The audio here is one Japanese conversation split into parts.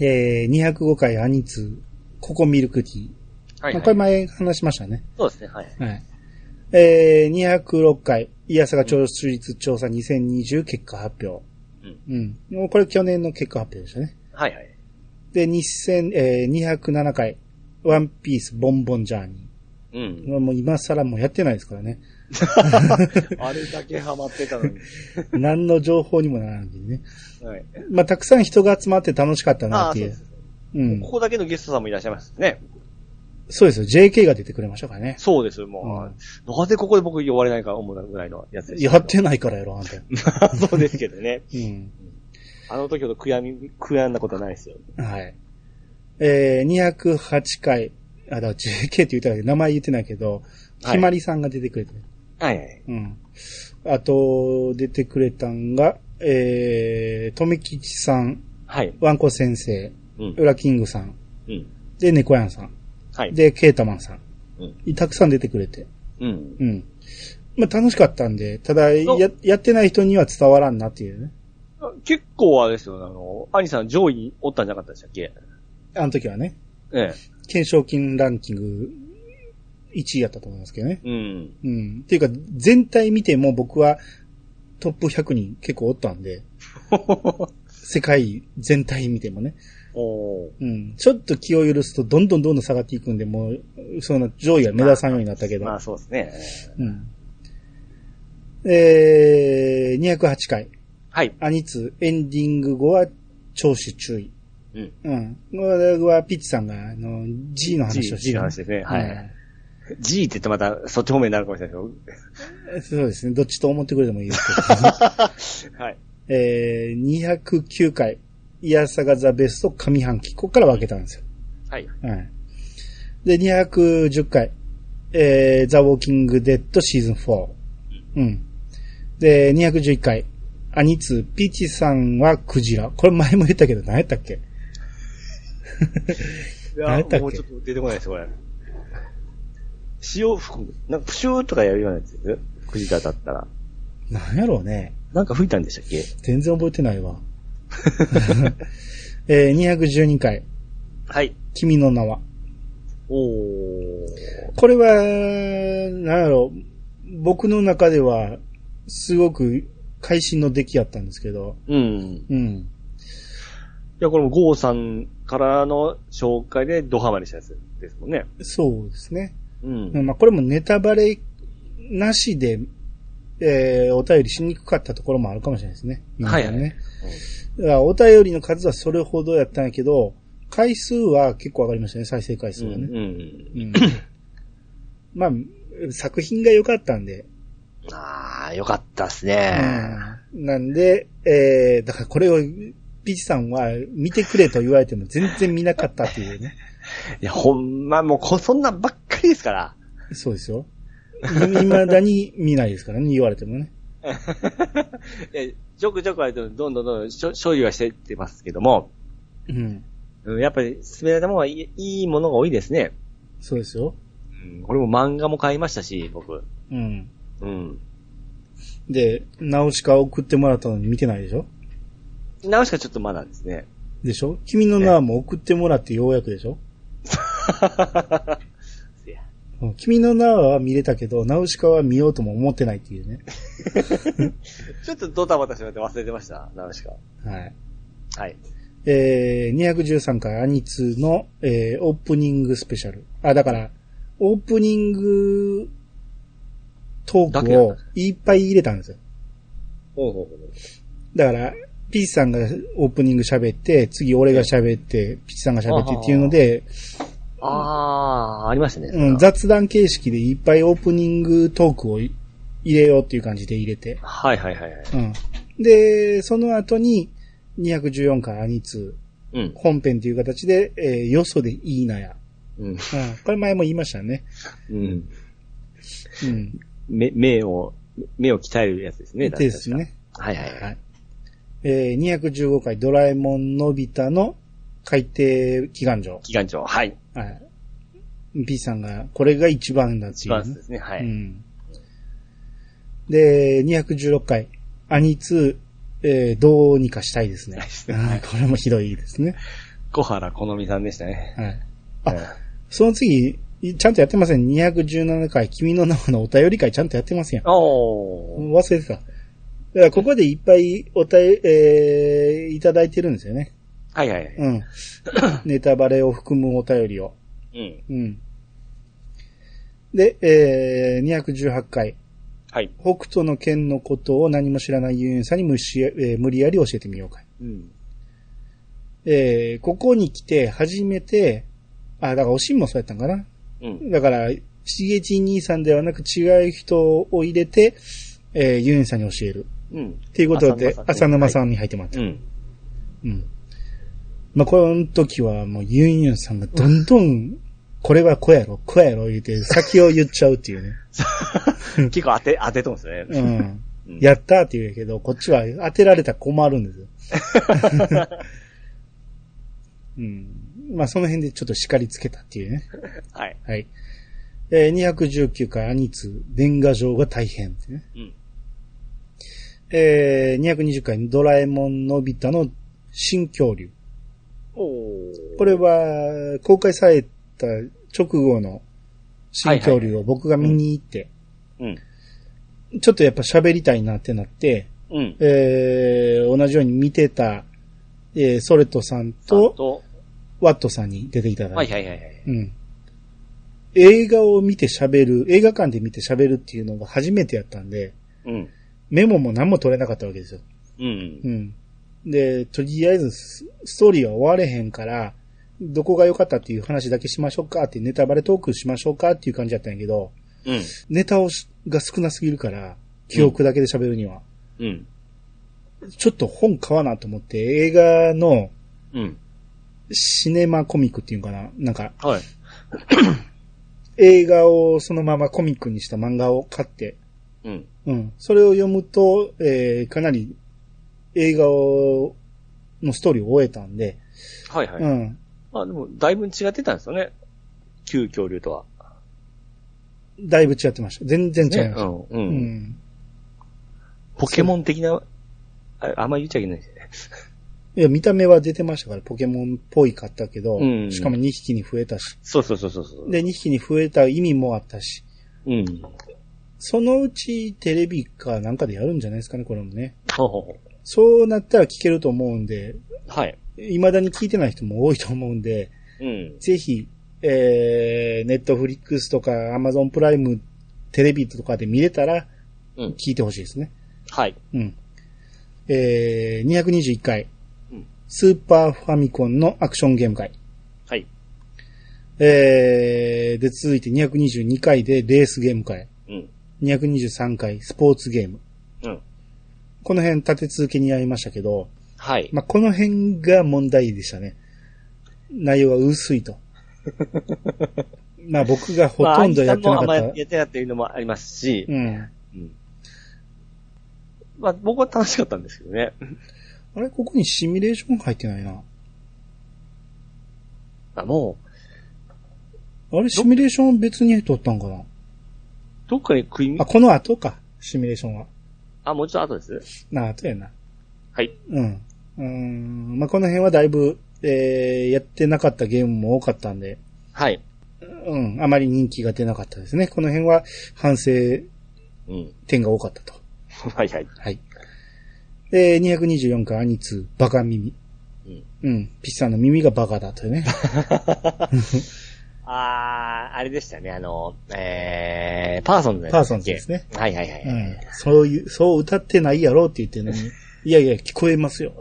えー、205回アニツ、ココミルクティー。はい、はい。これ前話しましたね。そうですね、はい。はい。えー、206回、イヤサガ聴取率調査2020結果発表。うん。もうこれ去年の結果発表でしたね。はいはい。で、2000、えー、207回、ワンピースボンボンジャーニうん。ー。もう今更もうやってないですからね。あれだけハマってたのに。何の情報にもならないんでね。はい。まあ、たくさん人が集まって楽しかったなっていう。そうです。うんこ。こだけのゲストさんもいらっしゃいますね。そうですよ。JK が出てくれましたからね。そうです、もう。なんでここで僕呼ばれないか思うぐらいのやつです。やってないからやろ、あんた。そうですけどね。うん。あの時ほど悔やみ、悔やんだことはないですよ。はい。えー、208回、あ、だ JK って言ったけど、名前言ってないけど、はいひまりさんが出てくれて、はいはい。うん。あと、出てくれたんが、えー、とめきちさん、はい。わんこ先生、うん。ウラキングさん、うん。で、猫やんさん、はい。で、ケータマンさん、うん。たくさん出てくれて、うん。うん。まあ、楽しかったんで、ただ、おや、やってない人には伝わらんなっていうね。あ結構あれですよ、あの、アニさん上位におったんじゃなかったでしたっけ？あの時はね、ええ。懸賞金ランキング1位やったと思いますけどね。うん。うん。っていうか、全体見ても僕はトップ100人結構おったんで、世界全体見てもね。おーうん。ちょっと気を許すとどんどんどんどん下がっていくんで、もう、その上位は目立さんようになったけど。まあそうですね。うん。えー、208回。はい。アニツエンディング後は聴取注意。うん。うん。これはピッチさんが、あの、G の話を G の話ですね。はい。G って言ってまたそっち方面になるかもしれないですそうですね。どっちと思ってくれてもいいですけど。はい。えー、209回、イヤサガザベスト上半期。ここから分けたんですよ。はい。はい。で、210回、えー、ザ・ウォーキング・デッドシーズン4。うん。で、211回、アニツ、ピーチさんはクジラ。これ前も言ったけど、何やったっけ？い何やったっけ？もうちょっと出てこないです、これ。潮吹く、なんかプシューとかやるようなやつ？ですクジラだったら。何やろうね。なんか吹いたんでしたっけ？全然覚えてないわ。えー、212回、はい。君の名は。おー。これは、なんやろう、僕の中では、すごく会心の出来やったんですけど、うん。いうん。や、これもゴーさんからの紹介でドハマりしたやつですもんね。そうですね。うん。まあ、これもネタバレなしで、えー、お便りしにくかったところもあるかもしれないですね。はいはい。だからお便りの数はそれほどやったんやけど、回数は結構上がりましたね、再生回数うん。はね。うん。うん。まあ、作品が良かったんで、あー、よかったっすね。うん。なんで、えー、だからこれを、ピチさんは見てくれと言われても全然見なかったっていうね。いや、ほんま、もうこ、そんなんばっかりですから。そうですよ。いまだに見ないですからね、言われてもね。いや、ちょくちょくあれと、どんどんどんどんしょ、処理はしてってますけども、うん。うんやっぱり、進められたものはいいいいものが多いですね。そうですよ。うん、これも漫画も買いましたし、僕。うん。うん。で、ナウシカ送ってもらったのに見てないでしょ？直しかちょっとまだですね。でしょ？君の名はも送ってもらってようやくでしょ？君の名は見れたけど、ナウシカは見ようとも思ってないっていうね。ちょっとドタバタしまって忘れてました、直しか。はい。はい。えー、213回アニツの、えー、オープニングスペシャル。あ、だから、オープニングトークをいっぱい入れたんですよ。ほうほうほだから、ピーチさんがオープニング喋って、次俺が喋って、ピーチさんが喋ってっていうので、う。あー、ありましたね。うん、雑談形式でいっぱいオープニングトークをい入れようっていう感じで入れて。はいはいはいはい。うん。で、その後に、214回アニツうん。本編という形で、えーよそでいいなや。うん。うん。これ前も言いましたね。うん。うん。目、目を、目を鍛えるやつですね。ですね。確か。はいはいは。はいい。えー、215回ドラえもんのび太の海底祈願場。機関長。はい。はい。P さんが、これが一番だっていう、一番ですね。はい。うん。で、216回、アニツー、えー、どうにかしたいですね。はいはいこれもひどいですね。小原好みさんでしたね。はい。あ、その次、ちゃんとやってません。217回、君の名はのお便り会ちゃんとやってますやん。おー。忘れてた。だからここでいっぱいおたえ、えー、いただいてるんですよね。はいはいはい。うん。ネタバレを含むお便りを。うん。うん。で、えー、218回。はい。北斗の剣のことを何も知らないユンユンさんに無し、えー無理やり教えてみようか。うん。えー、ここに来て初めて、あ、だからおしんもそうやったんかな。うん。だから、しげち兄さんではなく違う人を入れて、えー、ユンさんに教える。うん。っていうことで、浅沼ん。さんに入ってもらった。うん。うん。まあ、この時はもうユンユンさんがどんどん、これはこうやろ、こうやろ言って先を言っちゃうっていうね。結構当て、当てとんですね。うん。うんやったーって言うけど、こっちは当てられたら困るんですよ。うん。まあ、その辺でちょっと叱りつけたっていうね。はい。はい。えー、219回アニツ、年賀状が大変ってね。うん。えー、220回ドラえもんのび太の新恐竜。これは、公開された直後の新恐竜を僕が見に行って、うん。ちょっとやっぱ喋りたいなってなって、うん。えー、同じように見てた、えー、ソレトさんとと、ワットさんに出ていただて、はいいはいはいはい。うん。映画を見て喋る、映画館で見て喋るっていうのが初めてやったんで、うん。メモも何も取れなかったわけですよ。うん。うん。で、とりあえずス、ストーリーは終われへんから、どこが良かったっていう話だけしましょうかって、ネタバレトークしましょうかっていう感じだったんやけど、うん。ネタをしが少なすぎるから、記憶だけで喋るには、うん。ちょっと本買わなと思って、映画のうん。シネマコミックっていうのかななんか、はい。映画をそのままコミックにした漫画を買って、うん。うん。それを読むと、えー、かなり映画を、のストーリーを終えたんで、はいはい。うん。まあでも、だいぶ違ってたんですよね。旧恐竜とは。だいぶ違ってました。全然違いました。うん。う。うんん。ポケモン的な、ああんま言っちゃいけないですよね。いや、見た目は出てましたから、ポケモンっぽいかったけど、うんしかも2匹に増えたし。そうそうそうそうそう。で、2匹に増えた意味もあったし。うん。そのうちテレビかなんかでやるんじゃないですかね、これもね。ほうほうほうそうなったら聞けると思うんで、はい。未だに聞いてない人も多いと思うんで、うん。ぜひ、えー、ネットフリックスとかアマゾンプライムテレビとかで見れたらうん。聞いてほしいですね。はい。うん。えー、221回、うんスーパーファミコンのアクションゲーム会。はい。えー、で、続いて222回でレースゲーム会。うん。223回スポーツゲーム。うん。この辺立て続けにやりましたけど、はい。まあ、この辺が問題でしたね。内容が薄いと。まあ僕がほとんどやってなかったまあ、あんま。やってなかったいうのもありますし、うん。うん。まあ、僕は楽しかったんですけどね。あれ？ここにシミュレーション入ってないな。あもう、あれ？シミュレーション別に取ったんかな？どっかに食いみあ、、この後か。シミュレーションは。あ、もうちょっと後です？な、後やな。はい。うん。うーん。まあこの辺はだいぶ、えー、やってなかったゲームも多かったんで、はい。うん。あまり人気が出なかったですね。この辺は反省うん。点が多かったと。はいはい。はい。で、224回アニツー、バカ耳。うん。うん。ピッサンの耳がバカだというね。あー、あれでしたね、あの、えー、パーソンズのやつパーソンズですね。はいはいはい。うん。そういう、そう歌ってないやろって言ってるのに、いやいや、聞こえますよ。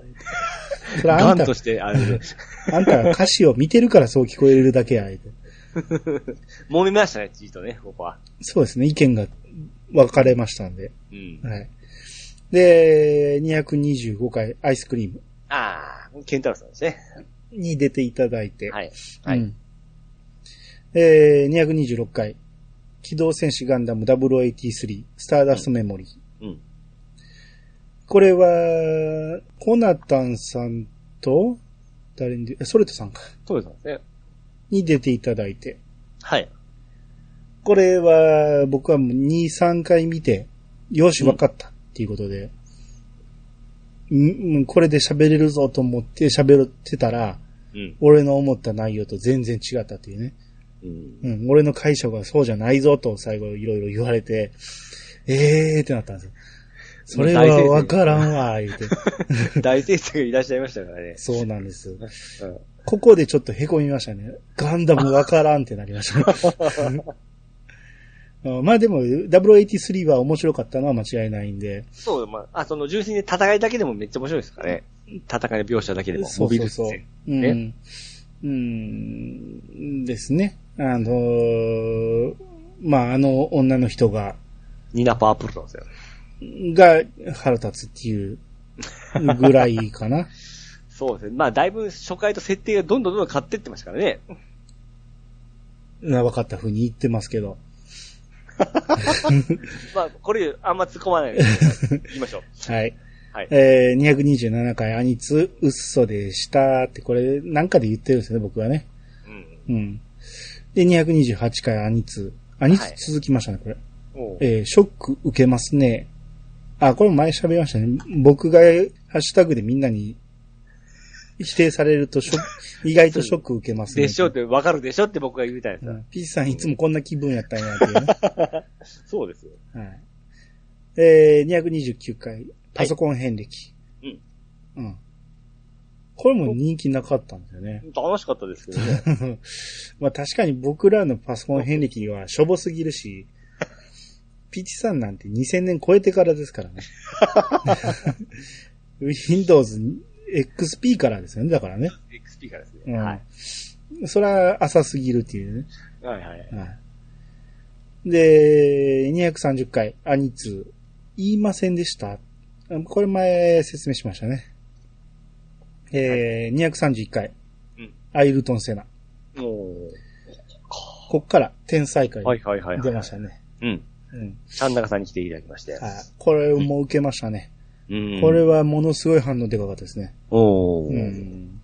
それあんたと、して、ああんたが歌詞を見てるからそう聞こえるだけや。揉めましたね、チートね、ここは。そうですね、意見が分かれましたんで。うん。はい。で、225回アイスクリームあー、ケンタロウさんですね。に出ていただいて。はい。はい。うん。えー、226回、機動戦士ガンダム0083、スターダストメモリー。うん。これは、コナタンさんと、誰にソレトさんか、そうですね。に出ていただいて。はい。これは、僕はもう2、3回見て、よし、わかったっていうことで、うん、うんこれで喋れるぞと思って喋ってたら、うん。俺の思った内容と全然違ったっていうね。うん。うん、俺の解釈はそうじゃないぞと最後いろいろ言われて、えーってなったんですよ。それはわからんわ、言うて。大先生がいらっしゃいましたからね。そうなんです。うん。ここでちょっと凹みましたね。ガンダムわからんってなりました まあでも、083は面白かったのは間違いないんで。そう、まあ、あ、その純粋に戦いだけでもめっちゃ面白いですからね。戦いの描写だけでも。そうそうそうモビルス。うんね。うん。ですね。あのーまああの女の人が、ニナ・パープルなんですよ。が腹立つっていうぐらいかな。そうですね。まあ、だいぶ初回と設定がどんどんどんどん変わってってましたからね。な分かった風に言ってますけど。まあ、これ、あんま突っ込まないで行きましょう。はい。はい。えー、227回アニツ、うっそでしたって、これなんかで言ってるんですよね、僕はね。うん。うん。で、228回アニツ。アニツはい続きましたね、これ。えー、ショック受けますね。あ、これ前喋りましたね。僕がハッシュタグでみんなに否定されるとショック、意外とショック受けますね。でしょって、わかるでしょって僕が言いたいですよ。うん。ピーチさんいつもこんな気分やったんやっていうね。そうですよ。はい。えー、229回、パソコン遍歴。うん。うん。これも人気なかったんですよね。楽しかったですけどね。まあ確かに僕らのパソコン遍歴はしょぼすぎるし、ピチさんなんて2000年超えてからですからね。Windows XP からですよね、だからね。XP からですね。うんはい。それは浅すぎるっていうね。はいはい。はい。で、230回、アニツー、言いませんでした。これ前説明しましたね。えー、231回、うんアイルトン・セナ。もこっから天才会う、はいはいはいはい。出ましたね。うん。うん。ちゃんなかさんに来ていただきまして。はい。これも受けましたね。うん。これはものすごい反応でかかったですね。おーうん。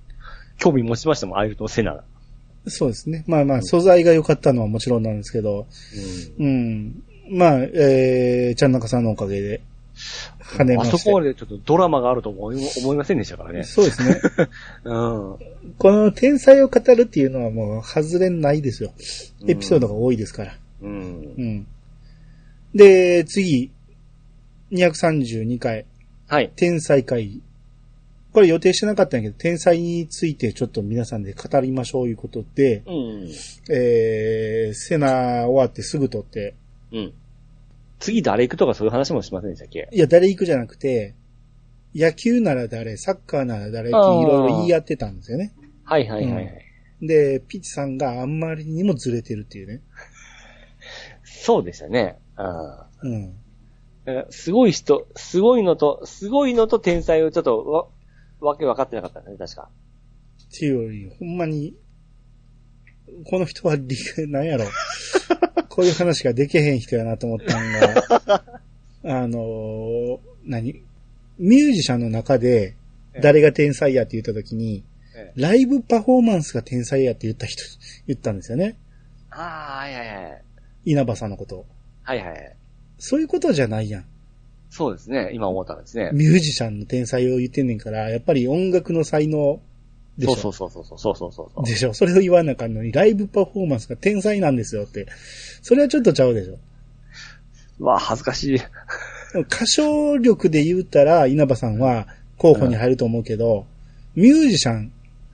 興味持ちましたもん、アイルトン・セナ。そうですね。まあまあ、素材が良かったのはもちろんなんですけど、うん。うん。まあ、えー、ちゃんなかさんのおかげで、跳ねまして。あそこまでちょっとドラマがあると思い思いませんでしたからね。そうですね。うん。この天才を語るっていうのはもう外れないですよ。エピソードが多いですから。うんう。ん。で、次、232回、はい。天才会議。これ予定してなかったんやけど、天才についてちょっと皆さんで語りましょういうことで、うん。えー、セナ終わってすぐ撮って、うん。次誰行くとかそういう話もしませんでしたっけ？いや、誰行くじゃなくて、野球なら誰、サッカーなら誰っていろいろ言い合ってたんですよね。はいはいはいはい。で、ピッチさんがあんまりにもずれてるっていうね。そうでしたね。あうん。あ。すごい人、すごいのと、すごいのと天才をちょっとわ、わけ分かってなかったね、確か。っていうより、ほんまに、この人は理由、なんやろ。こういう話ができへん人やなと思ったんが、あのー何？ミュージシャンの中で、誰が天才やって言った時に、ええライブパフォーマンスが天才やって言った人、言ったんですよね。ああ、はいはいはい。稲葉さんのことを。はいはいはい。そういうことじゃないやん。そうですね。今思ったんですね。ミュージシャンの天才を言ってんねんから、やっぱり音楽の才能でしょ。そうそうそうそうそうそうそうでしょ。それを言わなあかんのに、ライブパフォーマンスが天才なんですよって。それはちょっとちゃうでしょ。まあ、恥ずかしい。歌唱力で言ったら、稲葉さんは候補に入ると思うけど、うん、ミュージシャン、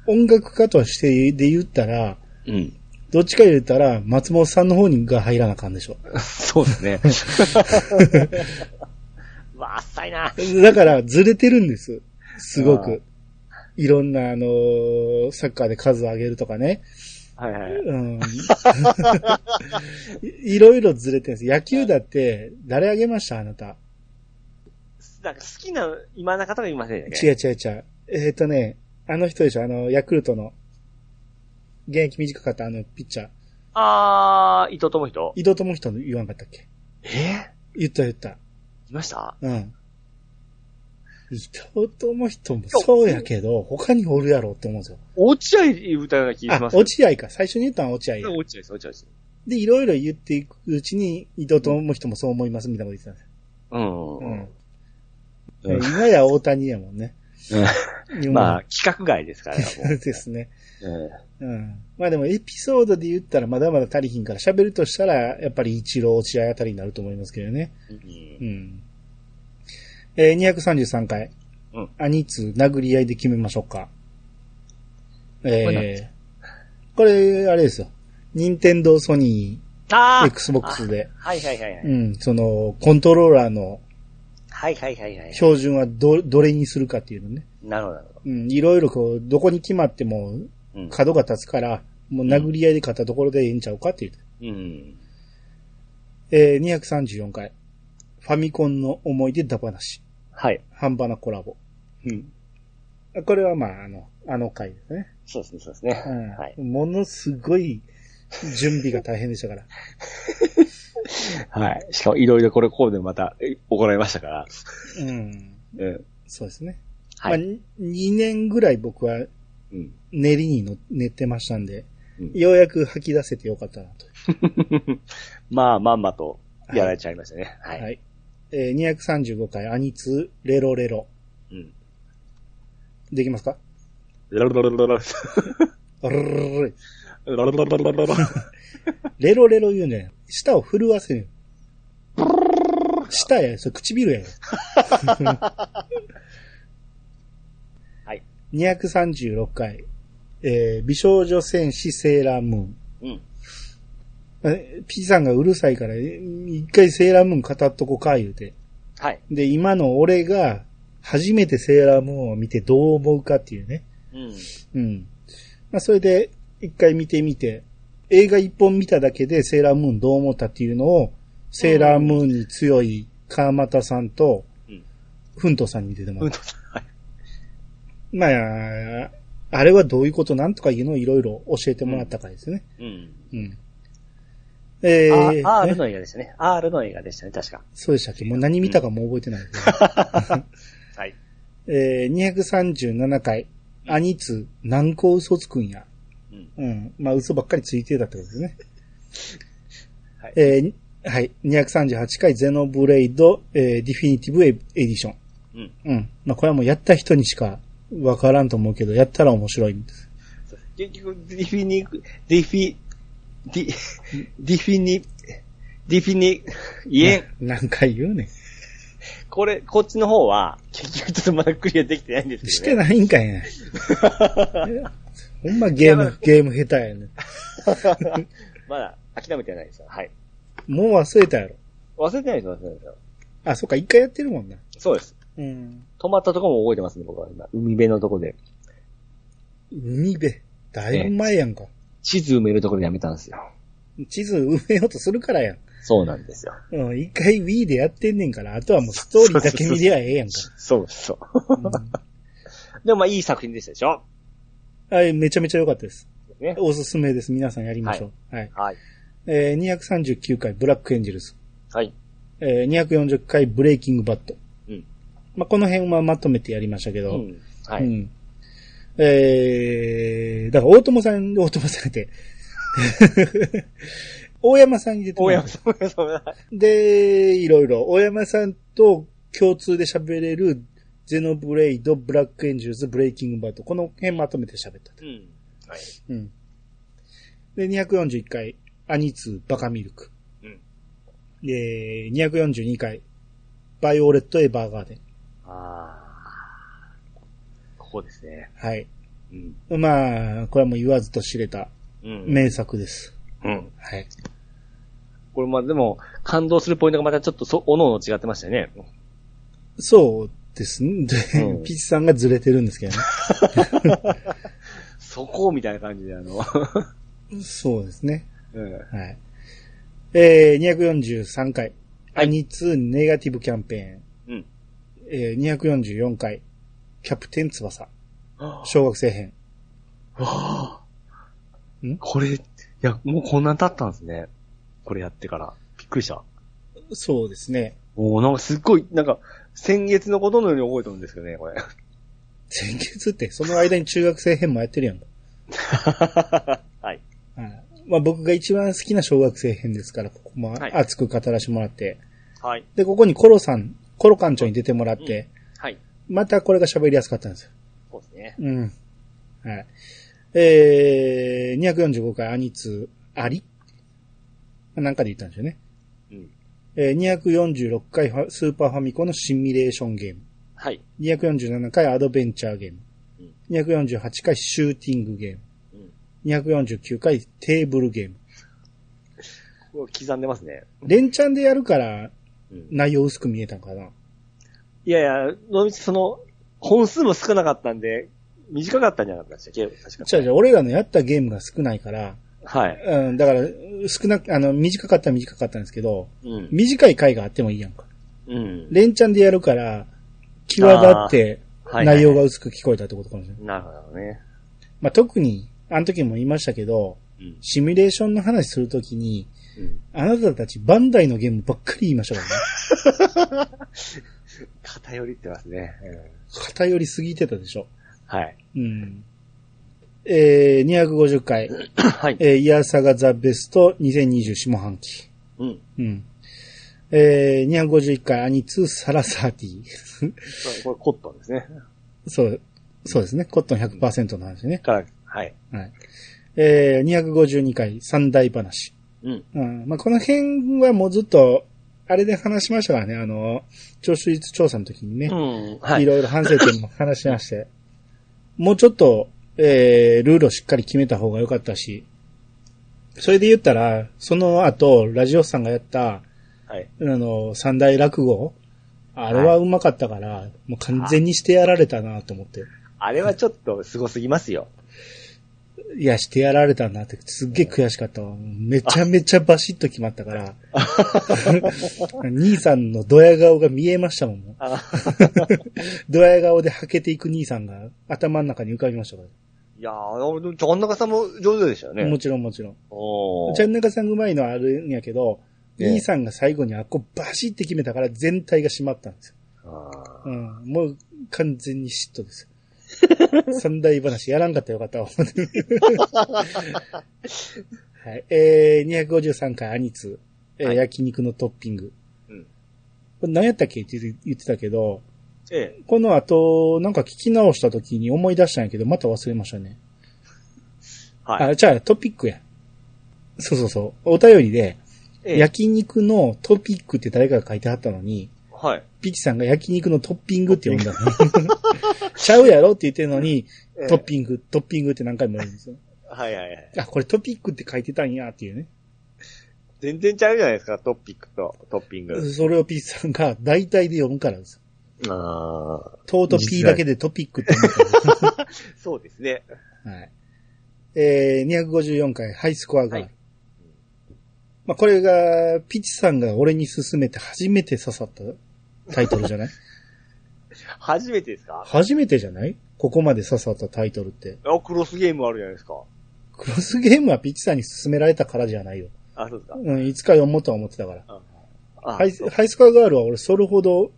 音楽家としてで言ったら、うん。どっちか言ったら、松本さんの方にが入らなあかんでしょ。そうですね。わ あ、さいな。だから、ずれてるんです。すごく。いろんな、あのーサッカーで数を上げるとかね。はいはい。うん。い いろいろずれてるんです。野球だって、誰あげました？あなた。なんか好きな、今中とかいませんね。違う違う違う。えっ、とね、あの人でしょ？あの、ヤクルトの、現役短かったあの、ピッチャー。あー、伊藤智人？伊藤智人の言わんかったっけ？え？言った言った。いました？うん。伊藤智人もそうやけど、他におるやろって思うんですよ。落合言うたような気がしあま、す。落合か。最初に言ったのは落合や。落合です、落合です。で、いろいろ言っていくうちに、伊藤智人もそう思いますみたいなこと言ってたんですうん。よ。うんうん。今や大谷やもんね。まあ、企画外ですから、もそうですね。う。うん。まあでもエピソードで言ったらまだまだ足りひんから喋るとしたら、やっぱり一郎落合あたりになると思いますけどね。うんうん。えー、233回。うん。アニツ殴り合いで決めましょうか。えー、これ、あれですよ。任天堂ソニー、Xbox で、はいはいはいはい。うん、その、コントローラーのはいはいはいはい。標準はど、どれにするかっていうのね。なるほど。うん、いろいろこう、どこに決まってもうん。角が立つから、もう殴り合いで勝ったところでええんちゃうかっていう。うん。えー、234回。ファミコンの思い出だ話。はい。半端なコラボ。うん。これはまあ、あの、あの回ですね。そうですね、そうですね。うん。はい。ものすごい準備が大変でしたから。はい。しかもいろいろこれここでまたえ行いましたから。うん。うん。そうですね。はい。まあ、2年ぐらい僕はうん。練りにの寝ってましたんで、うんようやく吐き出せてよかったなと。まあ、まんまとやられちゃいましたね。は。はいい。えー、235回、アニツ、レロレロ。うん。できますか？ララララララあるるるるラララララララレロレロ言うんじゃない舌を震わせる。舌や、それ唇や。はい。236回、えー、美少女戦士セーラームーン。うん。え P さんがうるさいから、え一回セーラームーン語っとこか言うて。はい。で、今の俺が初めてセーラームーンを見てどう思うかっていうね。うん。うん。まあ、それで一回見てみて、映画一本見ただけでセーラームーンどう思ったっていうのを、セーラームーンに強い川又さんとうん、フントさんに出てもらった。うんと、はい。まあ、あれはどういうことなんとかいうのをいろいろ教えてもらったからですね。うん。うん。えー、あ R ねの映画でしたね。R の映画でしたね、確か。そうでしたっけ？もう何見たかもう覚えてないですけど、はい。えー、237回、アニツ、何個嘘つくんや。うん。うん。まあ、嘘ばっかりついてたってことですね。はいえーにはい。238回、ゼノブレイド、えー、ディフィニティブエディション。うん。うん。まあ、これはもうやった人にしかわからんと思うけど、やったら面白いんです。結局、ディフィニ、ディフィ、ディ、ディフィニ、ディフィニ、言えん。な何回言うねん。これ、こっちの方は、結局ちょっとまだクリアできてないんですけ。してないんかいな。ほんまゲーム、ゲーム下手やねん。まだ諦めてないですよ。はい。もう忘れたやろ。忘れてないですよ、忘れてないですよ。あ、そっか、一回やってるもんな。そうです。うん。止まったとこも覚えてますね、僕は今。海辺のとこで。海辺？だいぶ前やんか。地図埋めるところでやめたんですよ。地図埋めようとするからやん。そうなんですよ。うん、一回 Wii でやってんねんから、あとはもうストーリーだけ見りゃええやんか。そうそう。うんでもまあいい作品でしたでしょ？はい、めちゃめちゃ良かったです。ね。おすすめです。皆さんやりましょう。はい。はい。えー、239回、ブラックエンジェルス。はい。えー、240回、ブレイキングバット。うん。まあ、この辺はまとめてやりましたけど。うん。はい。うん。えー、だから大友さん、大友さんって、大山さんに出ても大山さん、大山さんはで、いろいろ、大山さんと共通で喋れる、ゼノブレイド、ブラックエンジェルズ、ブレイキング・バッド。この辺まとめて喋ったと。うん。はい。うん。で、241回、アニツー、バカミルク。うん。で、242回、バイオレット・エヴァーガーデン。あー。ここですね。はい。うん。まあ、これはもう言わずと知れたうん。名作です。うん。はい。これまあでも、感動するポイントがまたちょっとそ、おのおの違ってましたよね。そうですね。で、うんピッチさんがずれてるんですけどね。そこみたいな感じで、あの、そうですね。うん。はい。えー、243回、はいアニツーネガティブキャンペーン。うん。えー、244回、キャプテン翼、小学生編。はぁん？これ、いや、もうこんなん経ったんですね。これやってから。びっくりした。そうですね。おーなんかすっごい、なんか、先月のことのように覚えてるんですけどね、これ。先月って、その間に中学生編もやってるやんか。はい。はい。まあ僕が一番好きな小学生編ですから、ここもはい熱く語らせてもらって。はい。で、ここにコロさん、コロ館長に出てもらって、はい。またこれが喋りやすかったんですよ。そうですね。うん。はい。えー、245回アニツー、ありなんかで言ったんですよね。うん。えー、246回スーパーファミコンのシミュレーションゲーム。はい。247回アドベンチャーゲーム。うん248回シューティングゲーム。うん。249回テーブルゲーム。刻んでますね。連チャンでやるからうん。内容薄く見えたんかな。いやいや、のみちその、本数も少なかったんで、短かったんじゃなかったでしたっけ？確かじゃあじゃあ俺らのやったゲームが少ないから、はい。うん、だから、少なく、あの、短かったら短かったんですけど、うん。短い回があってもいいやんか。うん。連チャンでやるから、際立ってはい内容が薄く聞こえたってことかもしれない。なるほどね。まあ、特に、あの時も言いましたけど、うん。シミュレーションの話するときに、うん。あなたたちバンダイのゲームばっかり言いましたからね。偏りってますね。偏りすぎてたでしょ。はい。うん。えー、250回、はい。えー、イヤーサガザベスト2020下半期。うん。うん。えー、251回アニツーサラサーティ。これコットンですね。そう、そうですね。コットン100%の話ね。から、はい。はい。えー、252回三大話。うん。うん。まあ、この辺はもうずっと、あれで話しましたからね。あの、聴取率調査の時にね。うん。はいい。ろいろ反省点も話しまして。もうちょっと、えー、ルールをしっかり決めた方が良かったし。それで言ったら、その後、ラジオさんがやった、はい。あの、三大落語あれはうまかったから、もう完全にしてやられたなと思って。あれはちょっと凄すぎますよ。いや、してやられたなって、すっげえ悔しかったわ。めちゃめちゃバシッと決まったから。兄さんのドヤ顔が見えましたもん。あ ドヤ顔ではけていく兄さんが頭の中に浮かびましたかいやー、ちゃん中さんも上手でしたよら。ね。もちろんもちろん。おーちゃん中さんうまいのはあるんやけど、ええ兄さんが最後にあっこバシッて決めたから全体が締まったんですよ。あうん。もう完全に嫉妬です。三大話やらんかったらよかったわ。はい。えー、253回アニツ、えーはい焼肉のトッピング。うんこれ何やったっけ？って言ってたけど、ーええ。この後、なんか聞き直した時に思い出したんやけど、また忘れましたね。はい。あ、じゃあトピックや。そうそうそう。お便りで、ええ焼肉のトピックって誰かが書いてあったのに、はい。ピチさんが焼肉のトッピングって呼んだの。ちゃうやろって言ってるのに、ええトッピング、トッピングって何回も言うんですよ。はいはいはい。あ、これトピックって書いてたんやっていうね。全然ちゃうじゃないですか、トピックとトッピング。それをピチさんが大体で読むからです。ああ。トート P だけでトピックって そうですね。ら。はい。えー、254回ハイスコアが、はいまあ、これが、ピチさんが俺に勧めて初めて刺さったタイトルじゃない？初めてですか？初めてじゃない？ここまで刺さったタイトルって。あ、クロスゲームあるじゃないですか。クロスゲームはピチさんに勧められたからじゃないよ。あ、そうですか。うん、いつか読もうとは思ってたから。ハイハイスコアガールは俺それほど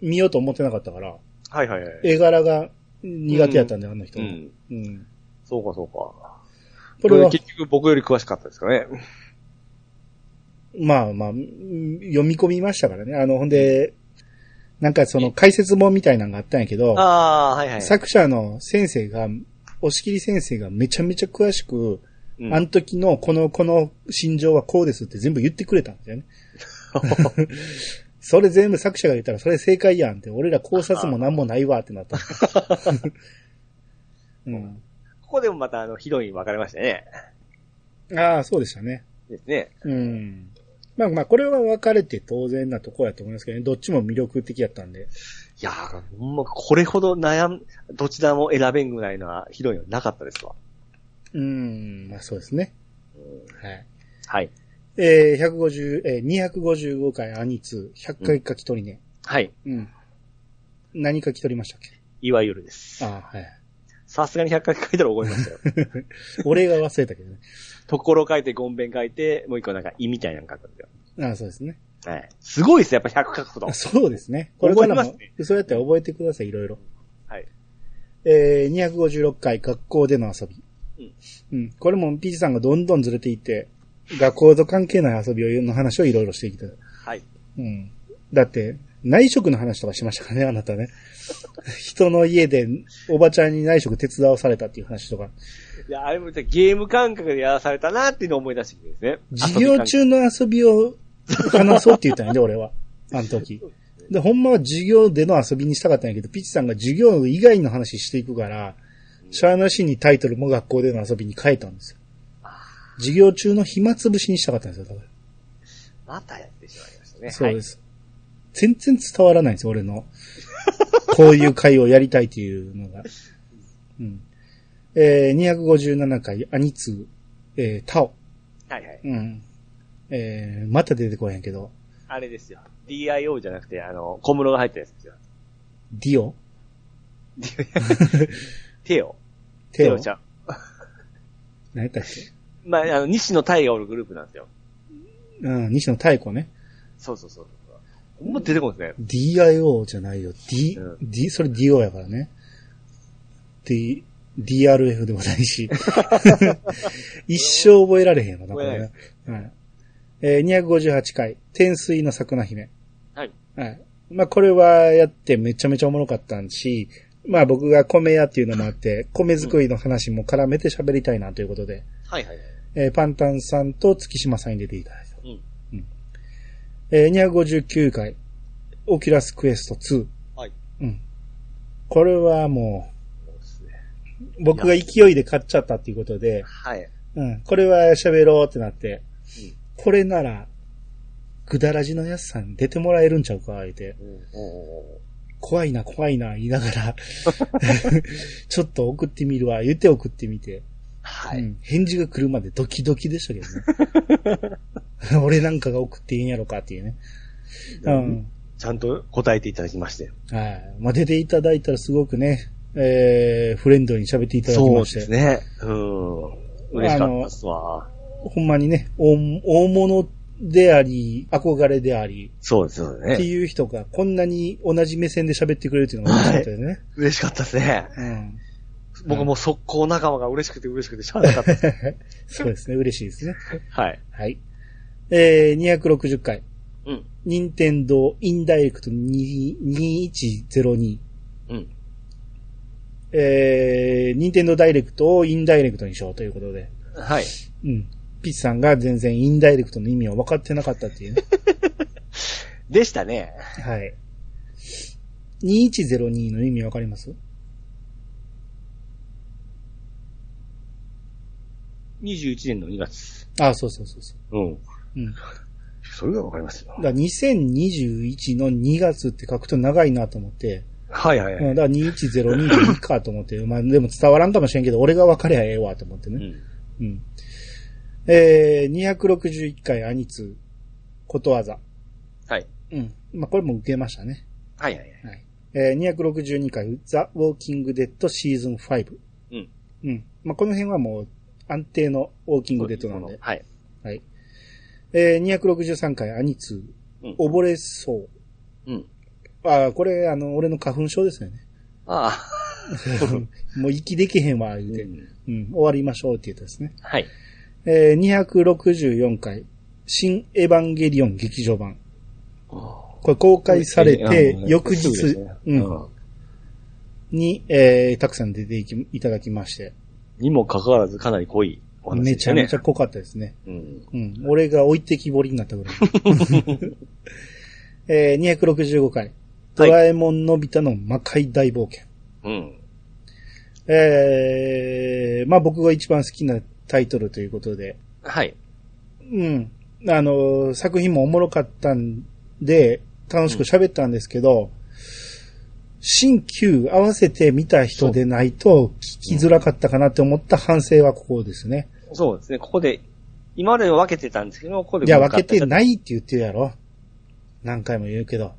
見ようと思ってなかったから、はいはいはい。絵柄が苦手やったんだよ、あの人。うん。うん。そうかそうか。これは、結局僕より詳しかったですかね。まあまあ、うん読み込みましたからね。あの、ほんで、なんかその解説本みたいなのがあったんやけど、ああ、はいはい。作者の先生が、押切先生がめちゃめちゃ詳しく、うんあの時のこの、この心情はこうですって全部言ってくれたんですよね。それ全部作者が言ったらそれ正解やんって、俺ら考察もなんもないわってなった。うん。ここでもまたあのヒロイン分かれましたね。ああ、そうでしたね。ですね。うん。まあまあ、これは分かれて当然なとこやと思いますけどね。どっちも魅力的やったんで。いやー、ほんまこれほど悩ん、どちらも選べんぐらいのはヒロインはなかったですわ。うん、まあそうですね。うんはい。はい。えー、150、えー、255回アニツー、100回書き取りね。はい。うん。何書き取りましたっけ？いわゆるです。ああ、はい。さすがに100回書いたら覚えましたよ。俺が忘れたけどね。ところ書いて、ゴンベン書いて、もう一個なんか、いみたいなの書くんですよ。ああ、そうですね。はい。すごいですやっぱ100書くことあ。そうですね。これからもね、そうやって覚えてください、いろいろ。はい。えー、256回学校での遊び。うん。うん。これもピーチさんがどんどんずれていって、学校と関係ない遊びをの話をいろいろしてきた。はい。うん。だって、内職の話とかしましたかね、あなたね。人の家でおばちゃんに内職手伝わされたっていう話とか。いや、あれもゲーム感覚でやらされたなっていうのを思い出してきてですね。授業中の遊びを話そうって言ったんやで、俺は。あの時。で、ほんまは授業での遊びにしたかったんやけど、ピッチさんが授業以外の話していくから、しゃーなしにタイトルも学校での遊びに変えたんですよ。授業中の暇つぶしにしたかったんですよ、だから。またやってしまいましたね。。そうですす。全然伝わらないんですよ、俺の。こういう会をやりたいっていうのが。うん。えー、257回、アニツー、えー、タオ。はいはい。うん。えー、また出てこへんけど、あれですよ。DIO じゃなくて、あの、小室が入ったやつですよ。ディオ？テオ。テオ？テオちゃん。何やったっけ？まあ、あの、西野太がおるグループなんですよ。うん、西野太子ね。そうそうそう。ほんま出てこないですね。DIO じゃないよ。D、うん D、それ DO やからね。D、DRF でもないし。一生覚えられへんよな、これね。はい。えー、258回、天水の桜姫。はい。はい。まあ、これはやってめちゃめちゃおもろかったんし、まあ僕が米屋っていうのもあって、米作りの話も絡めて喋りたいなということで、はいはいはい。えーパンタンさんと月島さんに出ていただい。えー、259回、オキュラスクエスト2。はい。うん。これはもそうですね。う、僕が勢いで買っちゃったっていうことで、はい。うん。これは喋ろうってなって、うんこれなら、ぐだらじのやすさん出てもらえるんちゃうか、言うて。怖いな、怖いな、言いながら、ちょっと送ってみるわ、言って送ってみて。はい。うん。返事が来るまでドキドキでしたけどね。俺なんかが送っていいんやろかっていうね。うん。ちゃんと答えていただきまして。はい。まあ、出ていただいたらすごくね、えー、フレンドに喋っていただきそうまして。ですね。うん。嬉しかったっすわ。ほんまにね、大大物であり、憧れであり、そうですよってね。いう人がこんなに同じ目線で喋ってくれるっていうのが嬉しかったよね。嬉しかったですね。うん。僕も速攻仲間が嬉しくて嬉しくてしゃあなかったです。そうですね、嬉しいですね。はい。はい。えー、260回。うん。任天堂インダイレクト2 2102。うん。えー、任天堂ダイレクトをインダイレクトにしようということで。はい。うん。ピッチさんが全然インダイレクトの意味を分かってなかったっていうね。でしたね。はい。2102の意味わかります？21年の2月。あ、そうそうそうそう。うん。うん。それがわかりますよだ。から2021の2月って書くと長いなと思って、はいはいはい。うん、だから2102でいいかと思って、まあでも伝わらんかもしれんけど、俺が分かりゃええわと思ってね。うん。うん。えー、261回アニツことわざ。はい。うん。まあこれも受けましたね。はいはいはい。はい。えー、262回ザ・ウォーキング・デッドシーズン5。うん。うん。まあこの辺はもう安定のウォーキング・デッドなんで。はい。はい。えー、263回アニツうん溺れそう。うん。ああ、これ、あの、俺の花粉症ですよね。あ もう息できへんわ、あ。言うて。うんうん、終わりましょうって言ったですね。はい。えー、264回、新エヴァンゲリオン劇場版。これ公開されて、うん翌日うんに、えー、たくさん出ていきいただきまして、にもかかわらずかなり濃いお話めちゃでしたね。めちゃ濃かったですね。うん。うん。俺が置いてきぼりになったぐらい。えー、265回、ドラえもんのび太の魔界大冒険。うん。えー、まあ僕が一番好きなタイトルということで、はい。うん。あの、作品もおもろかったんで、楽しく喋ったんですけど、新旧合わせて見た人でないと聞きづらかったかなって思った反省はここですね。そうですね。ここで、今まで分けてたんですけど、ここで。いや、分けてないいって言ってるやろ。何回も言うけど。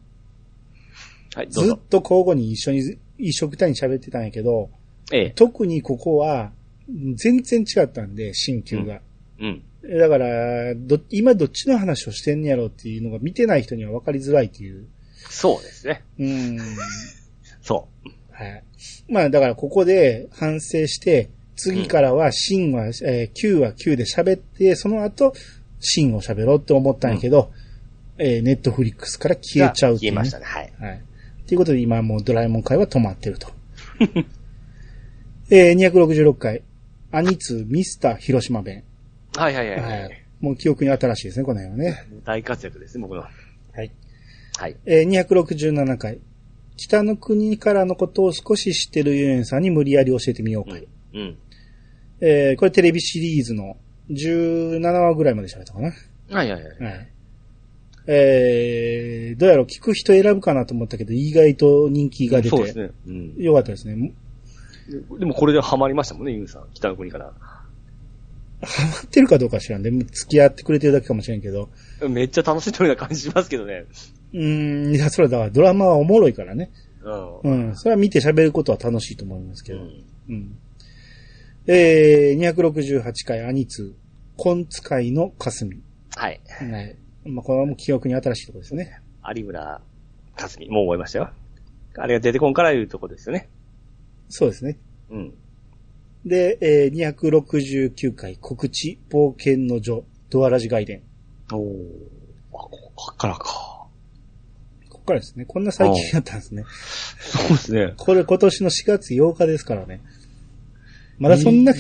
はい、どうずっぞ。と交互に一緒に、一緒くたに喋ってたんやけど、ええ。特にここは、全然違ったんで、新旧が。うん。だから、ど、今どっちの話をしてんねやろっていうのが見てない人には分かりづらいっていう。そうですね。うん。そはい。まあだからここで反省して、次からは真は、えー、9は9で喋って、その後、真を喋ろうって思ったんやけど、えー、ネットフリックスから消えちゃうっていうね消えましたね。はい。はい。ということで今もうドラえもん会は止まってると。えー、266回、アニツミスター広島弁。はいはいはい。ははいい。。もう記憶に新しいですね、この辺はね。大活躍ですね、僕の。はい。はい。えー、267回、北の国からのことを少し知ってるユエンさんに無理やり教えてみようか。うん。うん。えー、これテレビシリーズの17話ぐらいまで喋ったかな。はいはいはい。はい。えー、どうやろう、聞く人選ぶかなと思ったけど、意外と人気が出て、そうですね。うん。よかったですね。でもこれでハマりましたもんね、ユンさん。北の国から。ハマってるかどうか知らんで、付き合ってくれてるだけかもしれんけど、めっちゃ楽しんでるような感じしますけどね。うーん、いや、それだからドラマはおもろいからね。うん。うん、それは見て喋ることは楽しいと思いますけど。うん。うん。えー、268回アニツ、コン使いの霞。はい。はい。まあ、これはもう記憶に新しいところですね。有村架純。もう覚えましたよ。あれが出てこんからいうとこですよね。そうですね。うん。で、えー、269回告知、冒険の女、ドアラジ外伝。おー。あ、ここからか。からですね。こんな最近やったんですね。そうですね。これ今年の4月8日ですからね。まだそんな、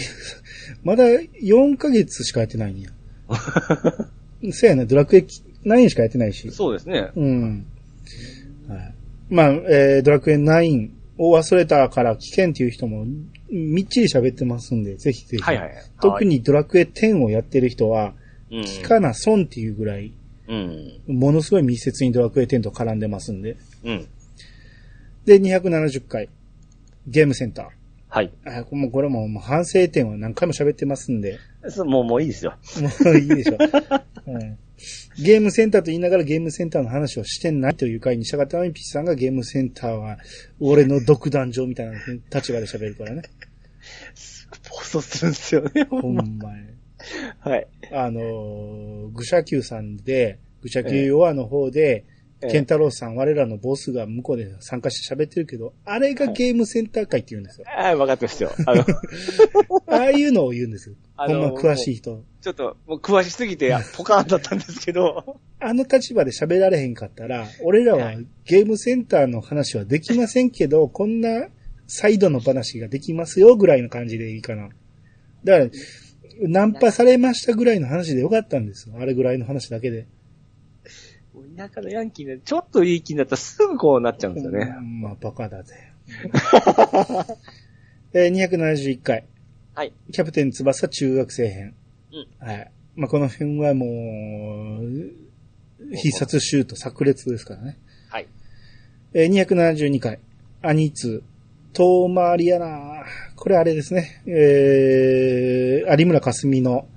まだ4ヶ月しかやってないんや。そうやね、ドラクエ9しかやってないし。そうですね。うん。はい。まあ、えー、ドラクエ9を忘れたから危険っていう人もみっちり喋ってますんで、ぜひぜひ。はいはい。特にドラクエ10をやってる人は、うん、聞かな損っていうぐらい、うん。ものすごい密接にドラクエ10と絡んでますんで。うん。で、270回、ゲームセンター。はい。あもうこれももう反省点は何回も喋ってますんで、もう、もういいですよ。もういいでしょ。うんゲームセンターと言いながらゲームセンターの話をしてないという回に従ったのにピッチさんがゲームセンターは俺の独壇場みたいな立場で喋るからね。暴走するんですよね。ほんまに。はい。あのー、愚者級さんで、愚者級ヨアの方で、ええケンタロウさん、我らのボスが向こうで参加して喋ってるけど、あれがゲームセンター会って言うんですよ。ああ、分かってますよ。あの、ああいうのを言うんですよ。あの詳しい人。ちょっと、もう詳しすぎて、ポカーンだったんですけど、あの立場で喋られへんかったら、俺らはゲームセンターの話はできませんけど、こんなサイドの話ができますよぐらいの感じでいいかな。だから、ナンパされましたぐらいの話でよかったんですよ。あれぐらいの話だけで。田舎のヤンキーで、ちょっといい気になったらすぐこうなっちゃうんですよね。うんまあ、バカだぜ。えー271回。はい。キャプテン翼中学生編。うんはい。まあ、この辺はもう、必殺シュート炸裂ですからね。はい。えー272回。アニツ、遠回りやなこれあれですね。えー、有村架純の、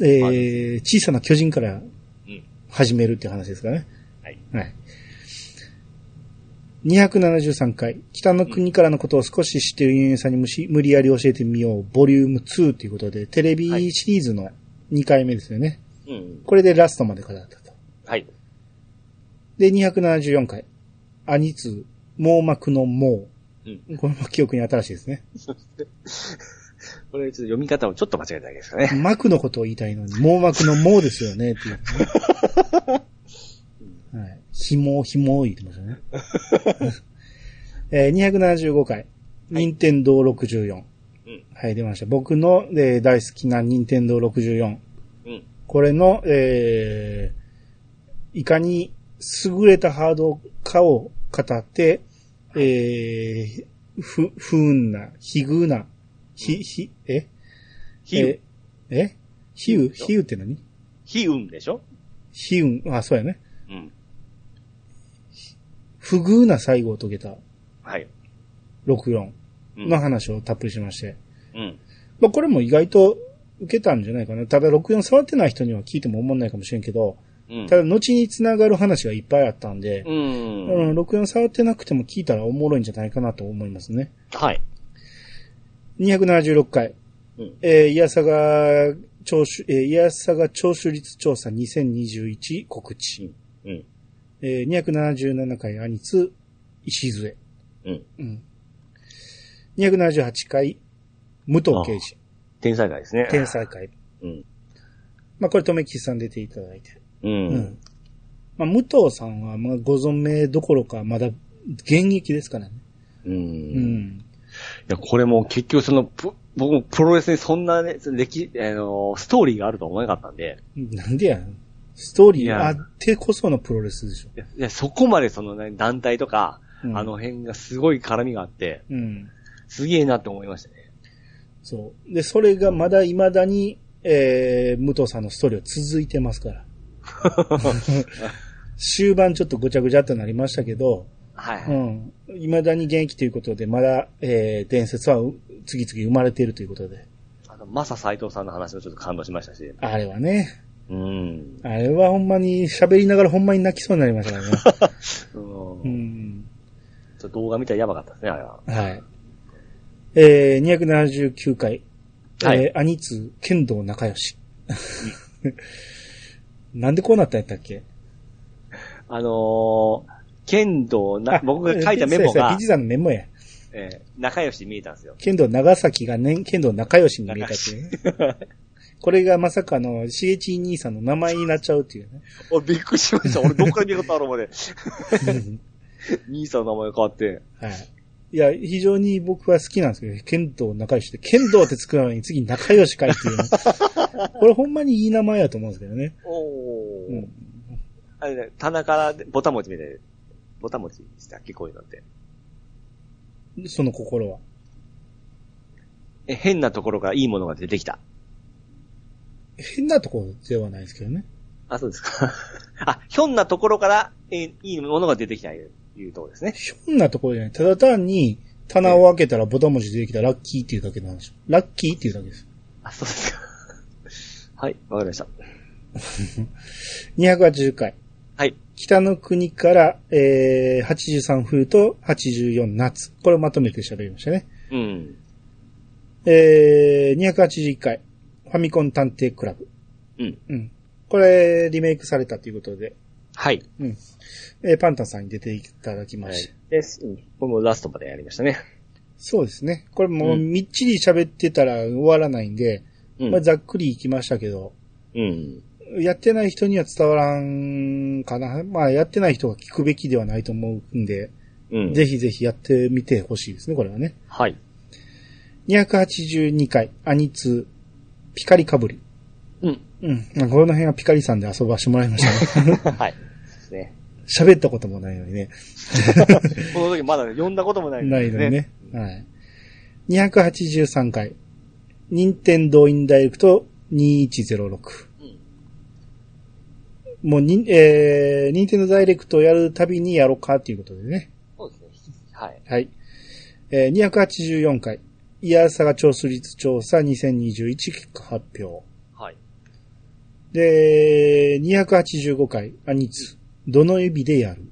えー、小さな巨人からうん。始めるっていう話ですからね。はい。はい。273回。北の国からのことを少し知っているユンユンさんに無し無理やり教えてみよう。ボリューム2ということで、テレビシリーズの2回目ですよね。うん。これでラストまで語ったと。はい。で、274回。アニツ、網膜の網。うん。これも記憶に新しいですね。これちょっと読み方をちょっと間違えただけですかね。膜のことを言いたいのに、網膜の網ですよね、っていう、ね。はい。紐、紐言ってましたね。えー、275回。任天堂64。うん。はい、出ました。僕の、えー大好きな任天堂64。うん。これの、えー、いかに優れたハードかを語って、えー、ふ、不運な、悲遇な、ひ、ひ、え？ひう、え、え？比喩比喩って何？ひうんでしょ？比喩、あ、そうやね。うん。不遇な最後を遂げた。はい。64うん。の話をたっぷりしまして。うん。まあこれも意外と受けたんじゃないかな。ただ64触ってない人には聞いても思んないかもしれんけど、うん。ただ後に繋がる話がいっぱいあったんで、うん。うん、64触ってなくても聞いたらおもろいんじゃないかなと思いますね。はい。276回。うん。えー、いやさが、聴取、えー、いやさが聴取率調査2021告知。うん。えー、277回アニツ、石杖。うん。うん。278回、武藤刑事。天才会ですね。天才会。うん。まあ、これ、とめきさん出ていただいて。う。うんん。まあ、武藤さんは、まあ、ご存命どころか、まだ現役ですからね。うん。ういん。や、これも結局その、プ僕もプロレスにそんなね、歴、あの、ストーリーがあるとは思わなかったんで、なんでや。ストーリーあってこそのプロレスでしょ。いやいやそこまでそのね、団体とか、うんあの辺がすごい絡みがあって、うん。すげえなって思いましたね。そう。で、それがまだ未だに、えー、武藤さんのストーリーは続いてますから。終盤ちょっとごちゃごちゃっとなりましたけど、はいはい。うん。未だに現役ということで、まだ、えー、伝説はう次々生まれているということで。あの、マサ斎藤さんの話もちょっと感動しましたし。あれはね、うん。あれはほんまに喋りながらほんまに泣きそうになりましたね。うんうん。ちょっと動画見たらやばかったですね、あれは。はい。えー、279回。はいえー、兄通、剣道仲良し。なんでこうなったんやったっけ？あのー、剣道な、僕が書いたメモがそうやそうやピチ、さんのメモや。えー仲良しに見えたんですよ。剣道長崎がね、剣道仲良しに見えたっていうね。これがまさかの、しげち兄さんの名前になっちゃうっていうね。俺びっくりしました。俺どっから見たことあるまで。うん兄さんの名前変わって。はい。いや、非常に僕は好きなんですけど、剣道仲良しで、剣道って作るのに次仲良しかいっていうね。これほんまにいい名前やと思うんですけどね。おー。うん。あれね、棚からボタン持ちみたいで、ボタン持ちしたっけ？こういうのって。その心は。え、変なところからいいものが出てきた。変なところではないですけどね。あ、そうですか。あ、ひょんなところから、え、いいものが出てきたいう、ところですね。ひょんなところじゃない。ただ単に、棚を開けたらボタン文字出てきたらラッキーっていうだけなんですよ。ラッキーっていうだけです。あ、そうですか。はい、わかりました。280回。はい。北の国から、えー、83冬と84夏。これをまとめて喋りましたね。うん。えー、281回。ファミコン探偵クラブ。うん。うん。これ、リメイクされたということで、はい。うん。えーパンタンさんに出ていただきまはした。い。です。うん。これもラストまでやりましたね。そうですね。これもううんみっちり喋ってたら終わらないんで、うん。まあ、ざっくりいきましたけど、うん。やってない人には伝わらんかな。まあ、やってない人が聞くべきではないと思うんで、うん。ぜひぜひやってみてほしいですね、これはね。はい。282回、アニツー、ピカリかぶり。うん。うん。まあこの辺はピカリさんで遊ばしてもらいましたね。はい。ですね。喋ったこともないのにね。この時まだ読んだこともないないのにね。はい。283回、任天堂インダイレクト2106。もうに、えー、任天堂ダイレクトをやるたびにやろうかっていうことでね。そうですね。はい。はい。えー、284回、イヤーサガ調数率調査2021結果発表。はい。で、285回、アニツ、どの指でやる？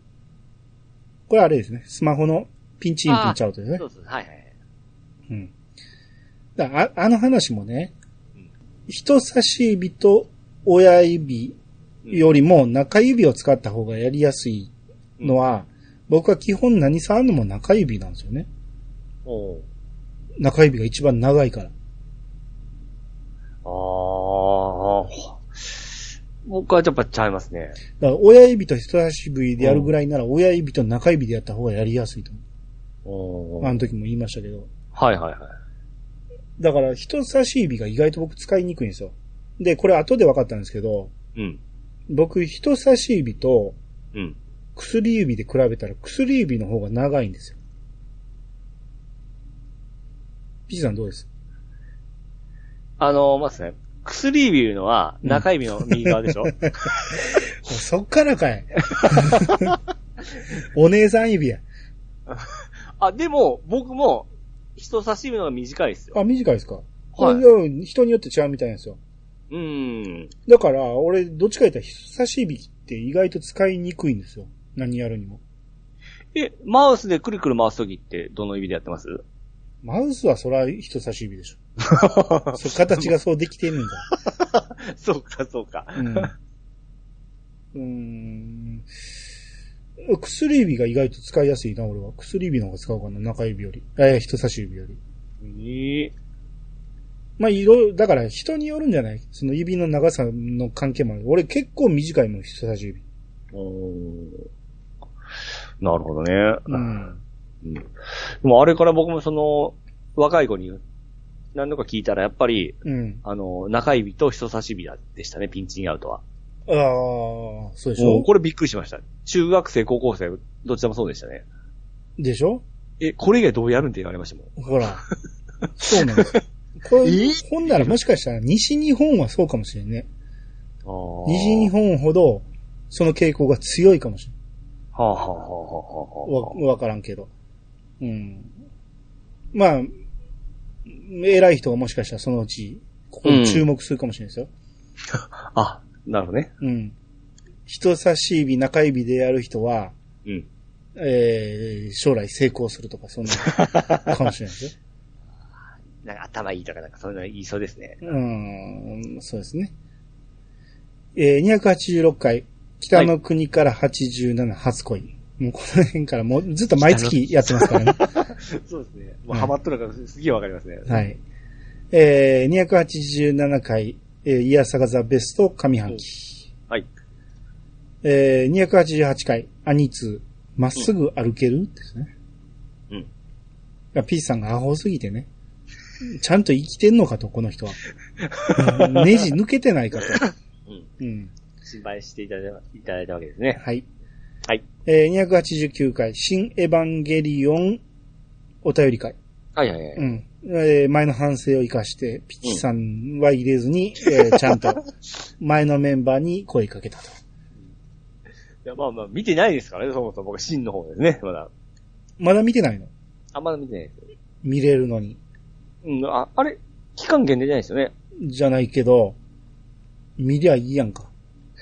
これあれですね。スマホのピンチインピンチアウトですねそ。うです。はいはい。うん。だああの話もねうん、人差し指と親指よりも中指を使った方がやりやすいのは、僕は基本何触るのも中指なんですよね。中指が一番長いから。ああ。僕はやっぱちゃいますね。だから親指と人差し指でやるぐらいなら、親指と中指でやった方がやりやすいと思う。あの時も言いましたけど。はいはいはい。だから人差し指が意外と僕使いにくいんですよ。で、これ後で分かったんですけど、うん。僕人差し指とうん。薬指で比べたら薬指の方が長いんですよ。ピチさんどうです？あの、まずね、薬指いうのは中指の右側でしょ、そっからかい。お姉さん指や。あ、でも、僕も、人差し指の方が短いですよ。あ、短いですか？はい人によって違うみたいなんですよ。うーん。だから、俺、どっちか言ったら人差し指って意外と使いにくいんですよ。何やるにも。え、マウスでくるくる回すときってどの指でやってます？マウスはそら人差し指でしょ。そう形がそうできてんねんか そうか、そうか。ら。うん。うーん。薬指が意外と使いやすいな、俺は。薬指の方が使うかな、中指より。え、人差し指より。ええまあ、いろいろ、だから人によるんじゃない？その指の長さの関係もある。俺結構短いもん、人差し指。おーなるほどね。うん。うん。でもあれから僕もその、若い子に何度か聞いたら、やっぱり、うん。あの、中指と人差し指でしたね、ピンチングアウトは。ああ、そうでしょ？もうこれびっくりしました。中学生、高校生、どちらもそうでしたね。でしょ？え、これ以外どうやるんって言われましたもん。ほら。そうなんです。これ、え？ほんならもしかしたら西日本はそうかもしれんね。西日本ほど、その傾向が強いかもしれん。はあ、はあはあはあはわ、わからんけど。うん。まあ、偉い人がもしかしたらそのうち、ここに注目するかもしれないですよ。あ。あ、なるほどね。うん。人差し指、中指でやる人は、うん。えー、将来成功するとか、そんな、かもしれないですよ。なんか頭いいとかなんかそういうの言いそうですね。うん、そうですね。えー、286回、北の国から87初恋。もうこの辺からもうずっと毎月やってますからね。そうですね。もうハマっとるからすげえわかりますね。はい。えー、287回、えー、イヤサガザベスト上半期。はい。えー、288回、アニツー、まっすぐ歩ける？ですね。うん。がピースさんがアホすぎてね。ちゃんと生きてんのかと、この人は。うんネジ抜けてないかと。うん。うん。心配していただいたいただいたわけですね。はい。はい。えー、289回、新エヴァンゲリオンお便り会。はいはいはい。うん。えー前の反省を生かして、ピチさんは入れずに、えーちゃんと 前のメンバーに声かけたと。いや、まあまあ、見てないですからね、そもそも僕、真の方ですね、まだ。まだ見てないの？あ、まだ見てないですよ。見れるのに。うん、あ、あれ期間限定じゃないですよね。じゃないけど、見りゃいいやんか。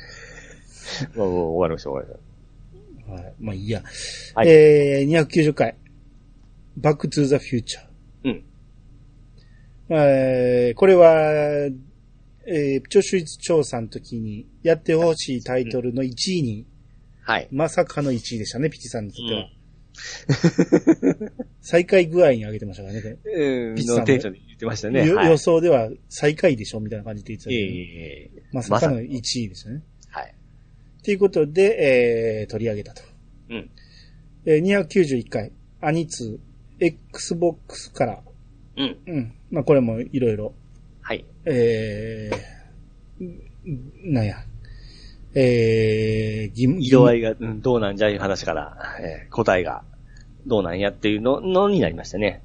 まあ、終わりました、終わりましはい。まあいいや。はいえー、290回。バックトゥーザフューチャー。た。うん。えーこれは、えー、聴取率調査の時にやってほしいタイトルの1位に、はい。まさかの1位でしたね、ピチさんにとっては。最下位具合に上げてましたからね。うん、ピッツさんものテンションで言ってましたね。よはい。予想では最下位でしょみたいな感じで言ってたええけど、ええまさかの1位でしたね。はい。ということで、えー、取り上げたと。うん。えー、291回、アニツー、Xbox から、うん。うん。まあこれもいろいろ、はい。えー、んなんや、えー、疑問、色合いが、うん、どうなんじゃいう話から、えー答えが、どうなんやっていうの、のになりましたね。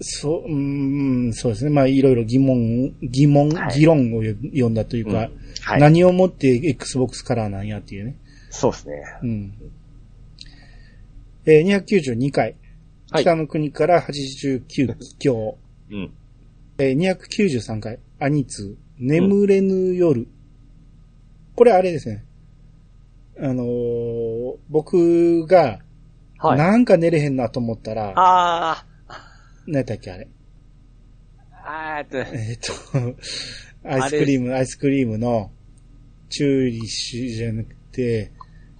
そう、うーん、そうですね。まあいろいろ疑問、疑問、はい議論を読んだというか、うんはい。何をもって Xbox カラーなんやっていうね。そうですね。うん。えー、292回。はい北の国から89強。うん。えー、293回。アニツー、眠れぬ夜。これあれですね。あのー僕が、はい。なんか寝れへんなと思ったら、あ何やったっけあれ。ー、あーっと、えーっと、アイスクリーム、アイスクリームの、チューリッシュじゃなくて、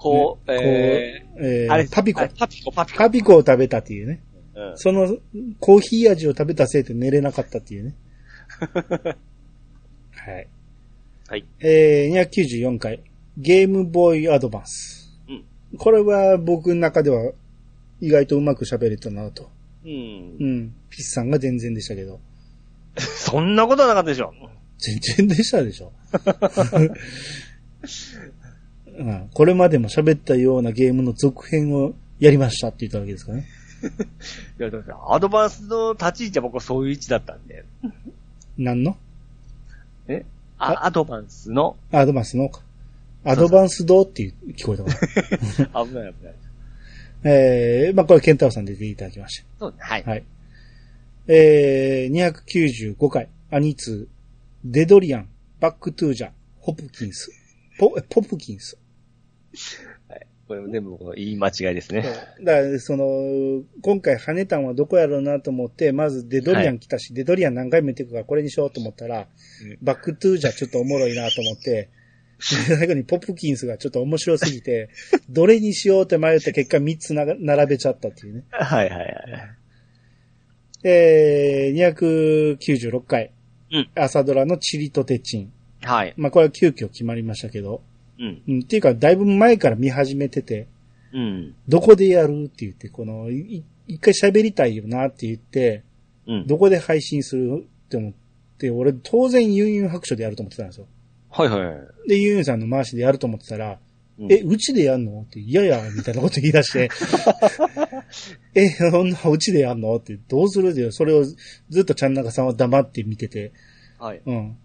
こう、ねええーー、あれ、パピコあ。パピコ、パピコ。パピコを食べたっていうね。うん。その、コーヒー味を食べたせいで寝れなかったっていうね。はい。はい。えー、294回。ゲームボーイアドバンス。うん。これは僕の中では意外とうまく喋れたなと。うんう。ん。ピッさんが全然でしたけど。そんなことはなかったでしょ。全然でしたでしょ。うん、これまでも喋ったようなゲームの続編をやりましたって言ったわけですからね。いや、だからアドバンスの立ち位置は僕はそういう位置だったんで。何の？え？あ、アドバンスの、アドバンスのか。アドバンスドって聞こえたから。危ない危ない。えー、まあこれケンタロウさんで出ていただきましそうね。はい。た。はい。えー、295回、アニツー、デドリアン、バックトゥージャ、ホプキンス、ポ、ポプキンス。はい。これも全部言い間違いですね。だから、その、今回跳ねたんはどこやろうなと思って、まずデドリアン来たし、デドリアン何回も言ってくからこれにしようと思ったら、うんバックトゥーじゃちょっとおもろいなと思って、最後にポプキンスがちょっと面白すぎて、どれにしようって迷った結果3つ並べちゃったっていうね。はいはいはい。えー、296回、うん朝ドラのチリとテチン。はい。まあこれは急遽決まりましたけど、うん。うん、っていうか、だいぶ前から見始めてて、うん。どこでやるって言って、この、い一回喋りたいよなって言って、うん。どこで配信するって思って、俺当然ユンユン白書でやると思ってたんですよ。はいはいはい。で、ユンユンさんの回しでやると思ってたら、うんえ、うちでやんのって、いやいや、みたいなこと言い出して、え、そんなうちでやんのって、どうするって、それをずっとちゃんなかさんは黙って見てて、はい。うん。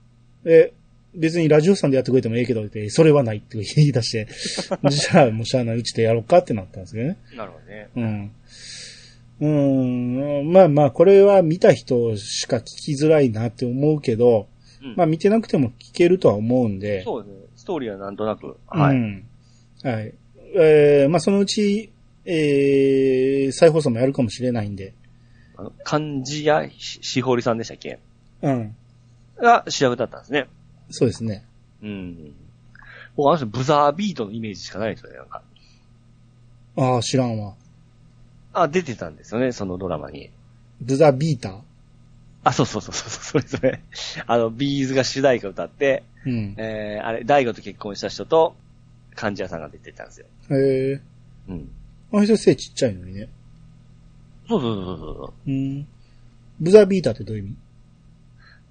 え、別にラジオさんでやってくれてもええけどって、それはないって言い出して、じゃあもうしゃあないうちでやろうかってなったんですけどね。なるほどね。うん。うん、まあまあ、これは見た人しか聞きづらいなって思うけど、うんまあ見てなくても聞けるとは思うんで、そうですね。ストーリーはなんとなく。はい。うん。はい。えー、まあそのうち、えー、再放送もやるかもしれないんで、あの、漢字やししほりさんでしたっけ？うん。が主役だったんですね。そうですね。うん。僕、あの人、ブザービートのイメージしかないですよね、なんか。ああ、知らんわ。あ、出てたんですよね、そのドラマに。ブザビーター？あ、そうそうそうそう、それそれ。あの、ビーズが主題歌歌って、うん。えー、あれ、大悟と結婚した人と、漢字屋さんが出てたんですよ。へえ。うん。あの人背ちっちゃいのにね。そうそうそうそうそう。うん。ブザビーターってどういう意味？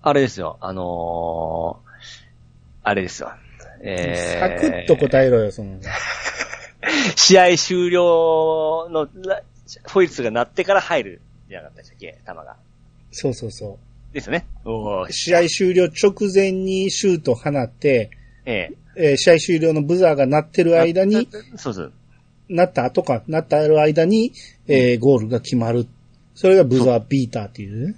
あれですよ、あのー、あれですよ。えー、サクッと答えろよ、その。試合終了のラホイッスルが鳴ってから入るじゃなかったでしたっけ？球が。そうそうそですよね。試合終了直前にシュート放って、えええー試合終了のブザーが鳴ってる間に、そうそう。なった後か、なった間に、えーゴールが決まる。それがブザービーターっていうね。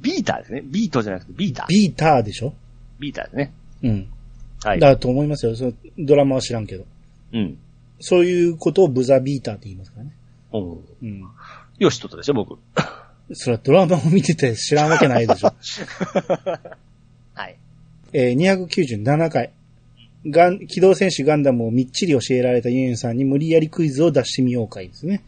ビーターですね。ビートじゃなくてビーター。ビーターでしょ？ビーターですね。うん。はい。だと思いますよ。そのドラマは知らんけど。うん。そういうことをブザービーターって言いますからね。うん。うん。よしとったでしょ、僕。それはドラマを見てて知らんわけないでしょ。はい。えー297回。ガン、機動戦士ガンダムをみっちり教えられたユンユンさんに無理やりクイズを出してみようかいですね。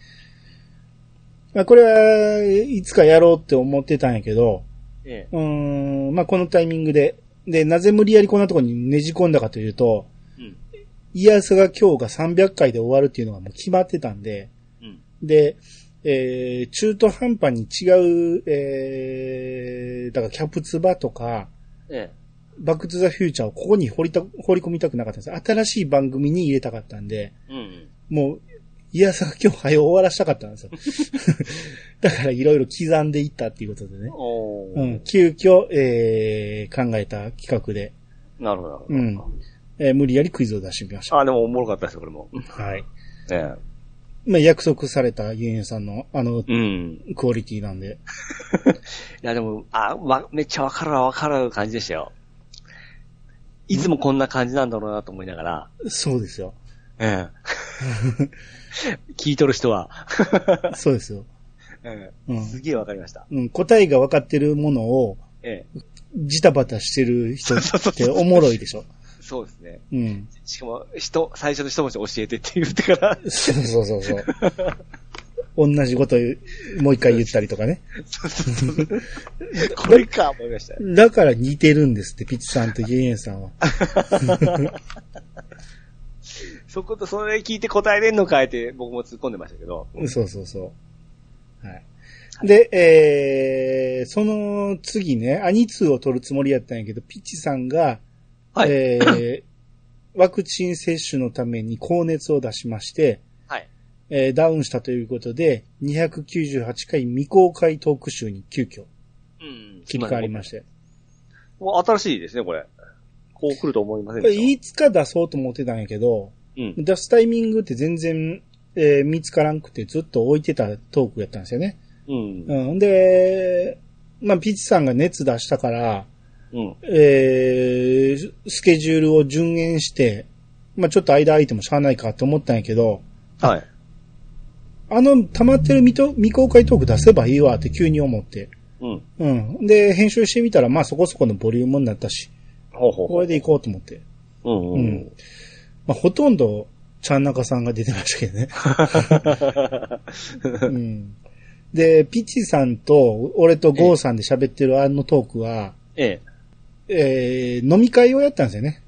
まあ、これは、いつかやろうって思ってたんやけど、えうーん、まあ、このタイミングで、で、なぜ無理やりこんなところにねじ込んだかというと、え。うん。イヤスが今日が300回で終わるっていうのがもう決まってたんで、うん。で、えー、中途半端に違う、えー、だからキャプツバとか、えバックトゥザフューチャーをここに掘りた、掘り込みたくなかったんです。新しい番組に入れたかったんで、え。うん。もう、いやさ、今日早終わらしたかったんですよ。だからいろいろ刻んでいったっていうことでね。うん、急遽、えー、考えた企画で、なるほど。うん。えー無理やりクイズを出してみました。あ、でもおもろかったですよ、これも。はい。ええ。まあ、約束されたユンユンさんのあのうん。クオリティなんで。いや、でも、あ、わ、めっちゃわかるわ、わかる感じでしたよ。いつもこんな感じなんだろうなと思いながら、そうですよ。ええ。聞いとる人は、そうですよ。ええうんすげえわかりました。うん、答えが分かってるものを、ええ。ジタバタしてる人っておもろいでしょ。そうですね。うん。しかも、人、最初の一文字教えてって言ってから、そうそうそうそう。同じこと言うもう一回言ったりとかね。そうそうそう。これか、思いました。だから似てるんですって、ピッチさんとユンユンさんは。そこと、それ聞いて答えれんのかいって僕も突っ込んでましたけど。そうそうそう。はい。で、えー、その次ね、アニツーを取るつもりやったんやけど、ピッチさんが、はい。えー、ワクチン接種のために高熱を出しまして、はい。えーダウンしたということで、298回未公開トーク集に急遽うん。切り替わりまして。もう新しいですね、これ。こう来ると思いませんでしいつか出そうと思ってたんやけど、た。うん。出すタイミングって全然、えー見つからんくてずっと置いてたトークやったんですよね。うん。うん。で、まあ、ピッチさんが熱出したから、うん。えー、スケジュールを順延して、まあ、ちょっと間空いてもしゃあないかと思ったんやけど、はい。あの、溜まってる未と未公開トーク出せばいいわって急に思って。うん。うん。で、編集してみたら、まあそこそこのボリュームになったし、ほうほうこれで行こうと思って。うんうん。うんまあほとんど、ちゃんなかさんが出てましたけどね。うん。で、ピッチさんと、俺とゴーさんで喋ってるあのトークは、ええ。えー、飲み会をやったんですよね。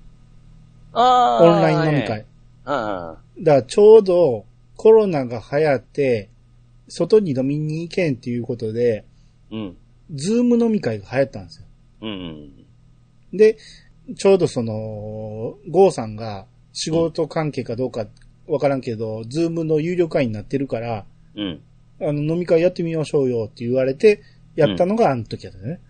あオンライン飲み会。あだからちょうどコロナが流行って、外に飲みに行けんっていうことで、うん。ズーム飲み会が流行ったんですよ。うん。うん。で、ちょうどその、ゴーさんが仕事関係かどうかわからんけど、ズームの有料会員になってるから、うん。あの、飲み会やってみましょうよって言われて、やったのがあの時やったね。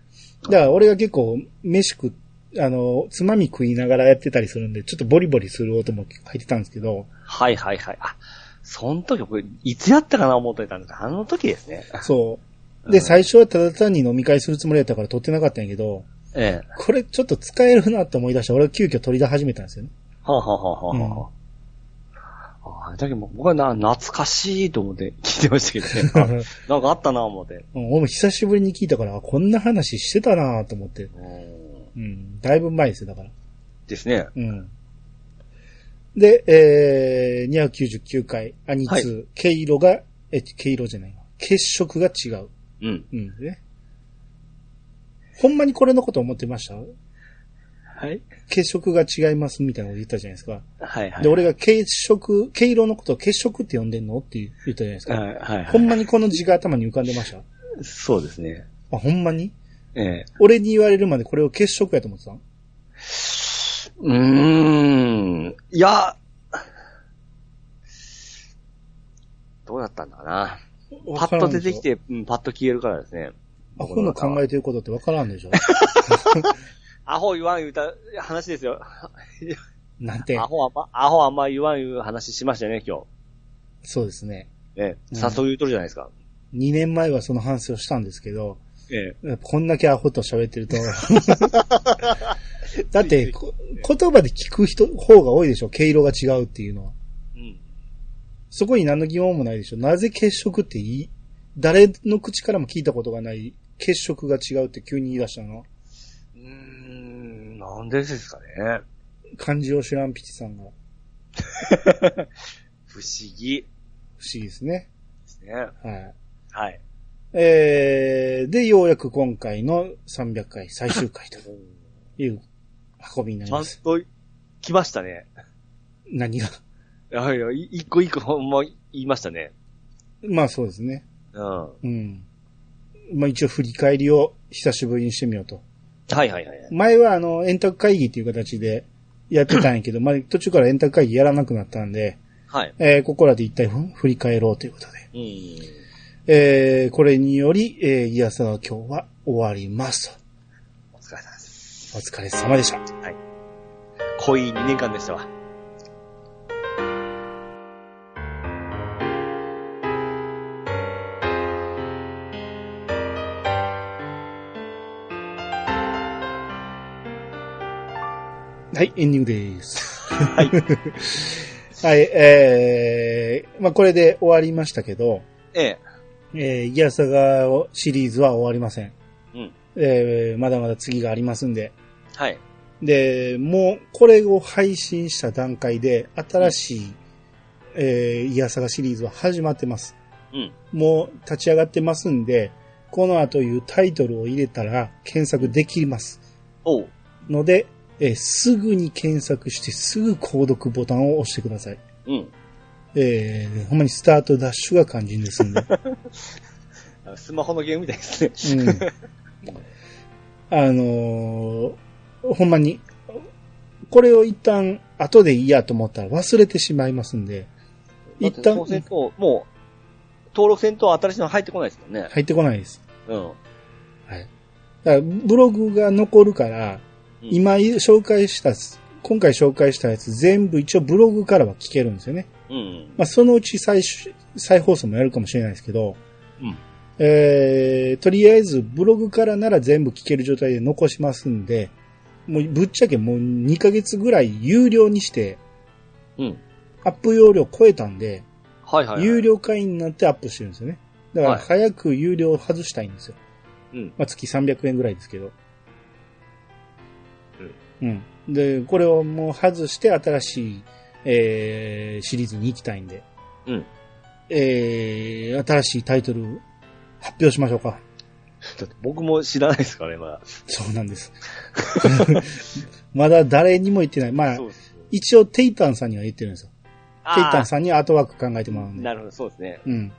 だから俺が結構、飯食っ、あの、つまみ食いながらやってたりするんで、ちょっとボリボリする音も入ってたんですけど、はいはいはい。あ、その時僕、いつやったかな思ってたんですあの時ですね。そう。で、うん最初はただ単に飲み会するつもりだったから撮ってなかったんやけど、ええ。これちょっと使えるなと思い出して、俺は急遽取り出始めたんですよね。はあ、はあはあはあはあ、あだけど僕はな、懐かしいと思って聞いてましたけどね。あなんかあったな思って。うん俺も久しぶりに聞いたから、あこんな話してたなと思って。うんうん。だいぶ前ですよ、だから。ですね。うん。で、えー、299回、アニツー、は毛色が、え、毛色じゃないわ。血色が違う。うん。うん。ね。ほんまにこれのこと思ってました？はい。血色が違いますみたいなこと言ったじゃないですか。はいはい。で、俺が血色、毛色のことを血色って呼んでんのって言ったじゃないですか。はいはいほんはまにこの字が頭に浮かんでました？い。そうですね。あ、ほんまに？ええ。俺に言われるまでこれを血色やと思ってたのうーん。いや、どうだったんだな。パッと出てき。て、うん、パッと消えるからですね。アホの考えてることってわからんでしょ？アホ言わん言うた話ですよ。なんて？ア。ホあんま、アホあんま言わん言う話しましたね、今そうですね。日。ね。うん早速言うとるじゃないですか。2年前はその反省をしたんですけど、ええ。こんだけアホと喋ってると。だって、こ言葉で聞く人、方が多いでしょ毛色が違うっていうのは。うん。そこに何の疑問もないでしょなぜ血色っていい？誰の口からも聞いたことがない血色が違うって急に言い出したのなんでですかね。漢字を知らんピチさんが 不思議不思議ですね。ですね。はい。はい。えー、で、ようやく今回の300回最終回という運びになりちゃんます。と来ましたね。何が？いやいや、い一個一個ほんま言いましたね。まあそうですね。うん。はうん。まあ一応振り返りを久しぶりにしてみようと。いはいはい。前はあの、円卓会議っていう形でやってたんやけど、まあ途中から円卓会議やらなくなったんで、はい。えーここらで一体ふ振り返ろうということで。うん。えーこれにより、えー、イヤサは今日は終わりますと。お疲れ様です。お疲れ様でした。濃い2年間でしたわ。はい、エンディングです。はい。はい、えー、まあこれで終わりましたけど、ええ。えー、イヤサガシリーズは終わりません。うん。えー、まだまだ次がありますんで。はい。で、もう、これを配信した段階で、新しい、えー、イヤサガシリーズは始まってます。うん。もう立ち上がってますんで、この後いうタイトルを入れたら検索できます。おう。ので、えーすぐに検索してすぐ購読ボタンを押してください。うん。えー、ほんまにスタートダッシュが肝心ですんで。スマホのゲームみたいですね。うん。あのーほんまに、これを一旦後でいいやと思ったら忘れてしまいますんで、一旦そうせんと、もう、登録せんと新しいの入ってこないですもんね。入ってこないです。うん。はい。だからブログが残るから、うん今紹介した、今回紹介したやつ全部一応ブログからは聞けるんですよね。うん。まあ、そのうち再し再放送もやるかもしれないですけど、うん。えー、とりあえずブログからなら全部聞ける状態で残しますんで、もうぶっちゃけもう2ヶ月ぐらい有料にして、うん。アップ容量超えたんで、はいはい、はい。有料会員になってアップしてるんですよね。だからはい早く有料を外したいんですよ。うん。まあ、月300円ぐらいですけど。うん。で、これをもう外して新しい、えー、シリーズに行きたいんで。うん。えー、新しいタイトル発表しましょうか。だって僕も知らないですからね、まだ。そうなんです。まだ誰にも言ってない。まあ。一応テイタンさんには言ってるんですよ。テイタンん。さんにアートワーク考えてもらうんで。なるほど、そうですね。うん。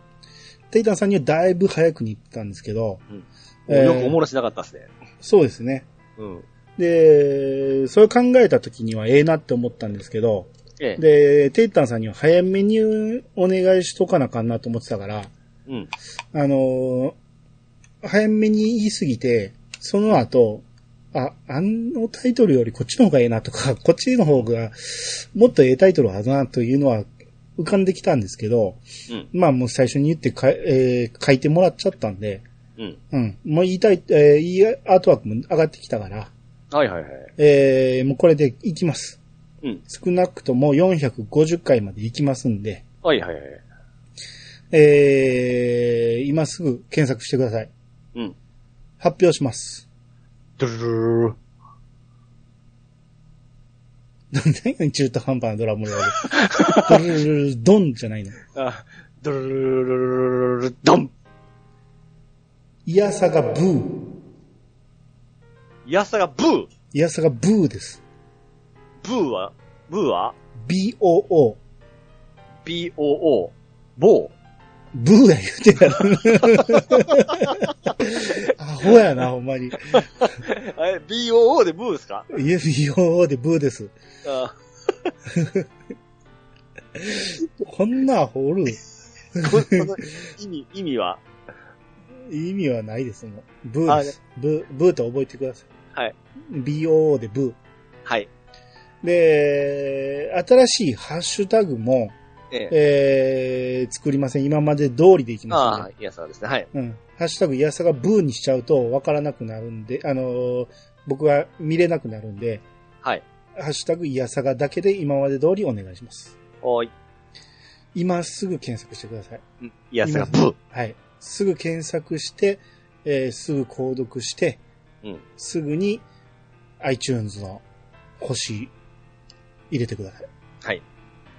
テイタンさんにはだいぶ早くに言ったんですけど、うんえーよくおもろしなかったですね。そうですね。うん。で、それを考えた時にはええなって思ったんですけど、ええ。で、テイタンさんには早めにお願いしとかなあかんなと思ってたから、うん。あのー早めに言いすぎて、その後、あ、あのタイトルよりこっちの方がええなとか、こっちの方がもっとええタイトルはずなというのは浮かんできたんですけど、うん。まあもう最初に言ってか、えー書いてもらっちゃったんで、うん。うん。もう言いたい、えーいいアートワークも上がってきたから、はいはいはい。えーもうこれでいきます。うん。少なくとも450回までいきますんで、はいはいはい。えー今すぐ検索してください。うん。発表します。ドゥルルルル何が中途半端なドラムロール。ドルルルルドンじゃないの。あ、ドゥルルルルルドンイヤサがブー。イヤサがブーイヤサがブーです。ブーはブーは？BOO。?BOO。ボーブーや言うてやる。アホやな、ほんまに。え、BOO でブーですか？イエス BOO でブーです。あ こんなアホおる？意味、意味は？意味はないですもん。ブーです。ブー、ブーと覚えてくださはい。い。BOO でブー。はい。で、新しいハッシュタグも、ええ。えー、作りません。今まで通りでいきますああので。、イヤサですね。はい。うん。ハッシュタグ、イヤサがブーにしちゃうとわからなくなるんで、あのー僕は見れなくなるんで、はい。ハッシュタグ、イヤサがだけで今まで通りお願いします。おーい。今すぐ検索してください。うんイヤサがブー。はい。すぐ検索して、えーすぐ購読して、うん。すぐに iTunes の星入れてください。はい。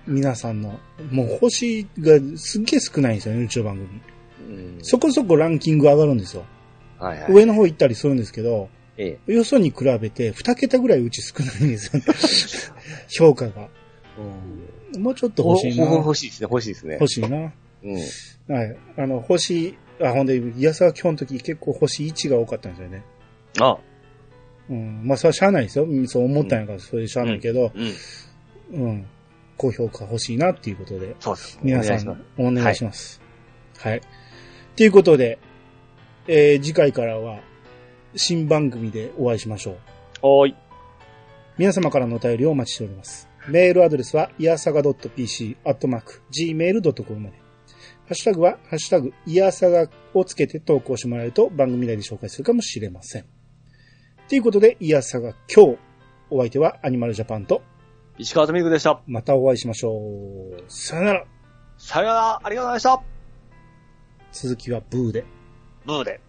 皆さんの、もう星がすっげえ少ないんですよね、うちの番組。うん。そこそこランキング上がるんですよ。はいはい。上の方行ったりするんですけど、ええ。よそに比べて2桁ぐらいうち少ないんですよね。評価が。もうちょっと欲しいな。欲しいですね、欲しいですね。欲しいな。うん。はい。あの、星、あ、ほんで、イヤサは今日の時結構星1が多かったんですよね。あ、うん。まあ、それはしゃあないですよ。うんそう思ったんやから、それでしゃあないけど、うん。うん。高評価欲しいなっていうことで、そうです。皆さお願いしますん、お願いします。はい。ということで、えー次回からは、新番組でお会いしましょう。おーい。皆様からのお便りをお待ちしております。メールアドレスは、いやさが .pc、アットマーク、gmail.com まで。ハッシュタグは、ハッシュタグ、いやさがをつけて投稿してもらえると番組内で紹介するかもしれません。ということで、いやさが今日、お相手はアニマルジャパンと、石川とみくでした。またお会いしましょう。さよなら。さよなら、ありがとうございました。続きはブーで。ブーで。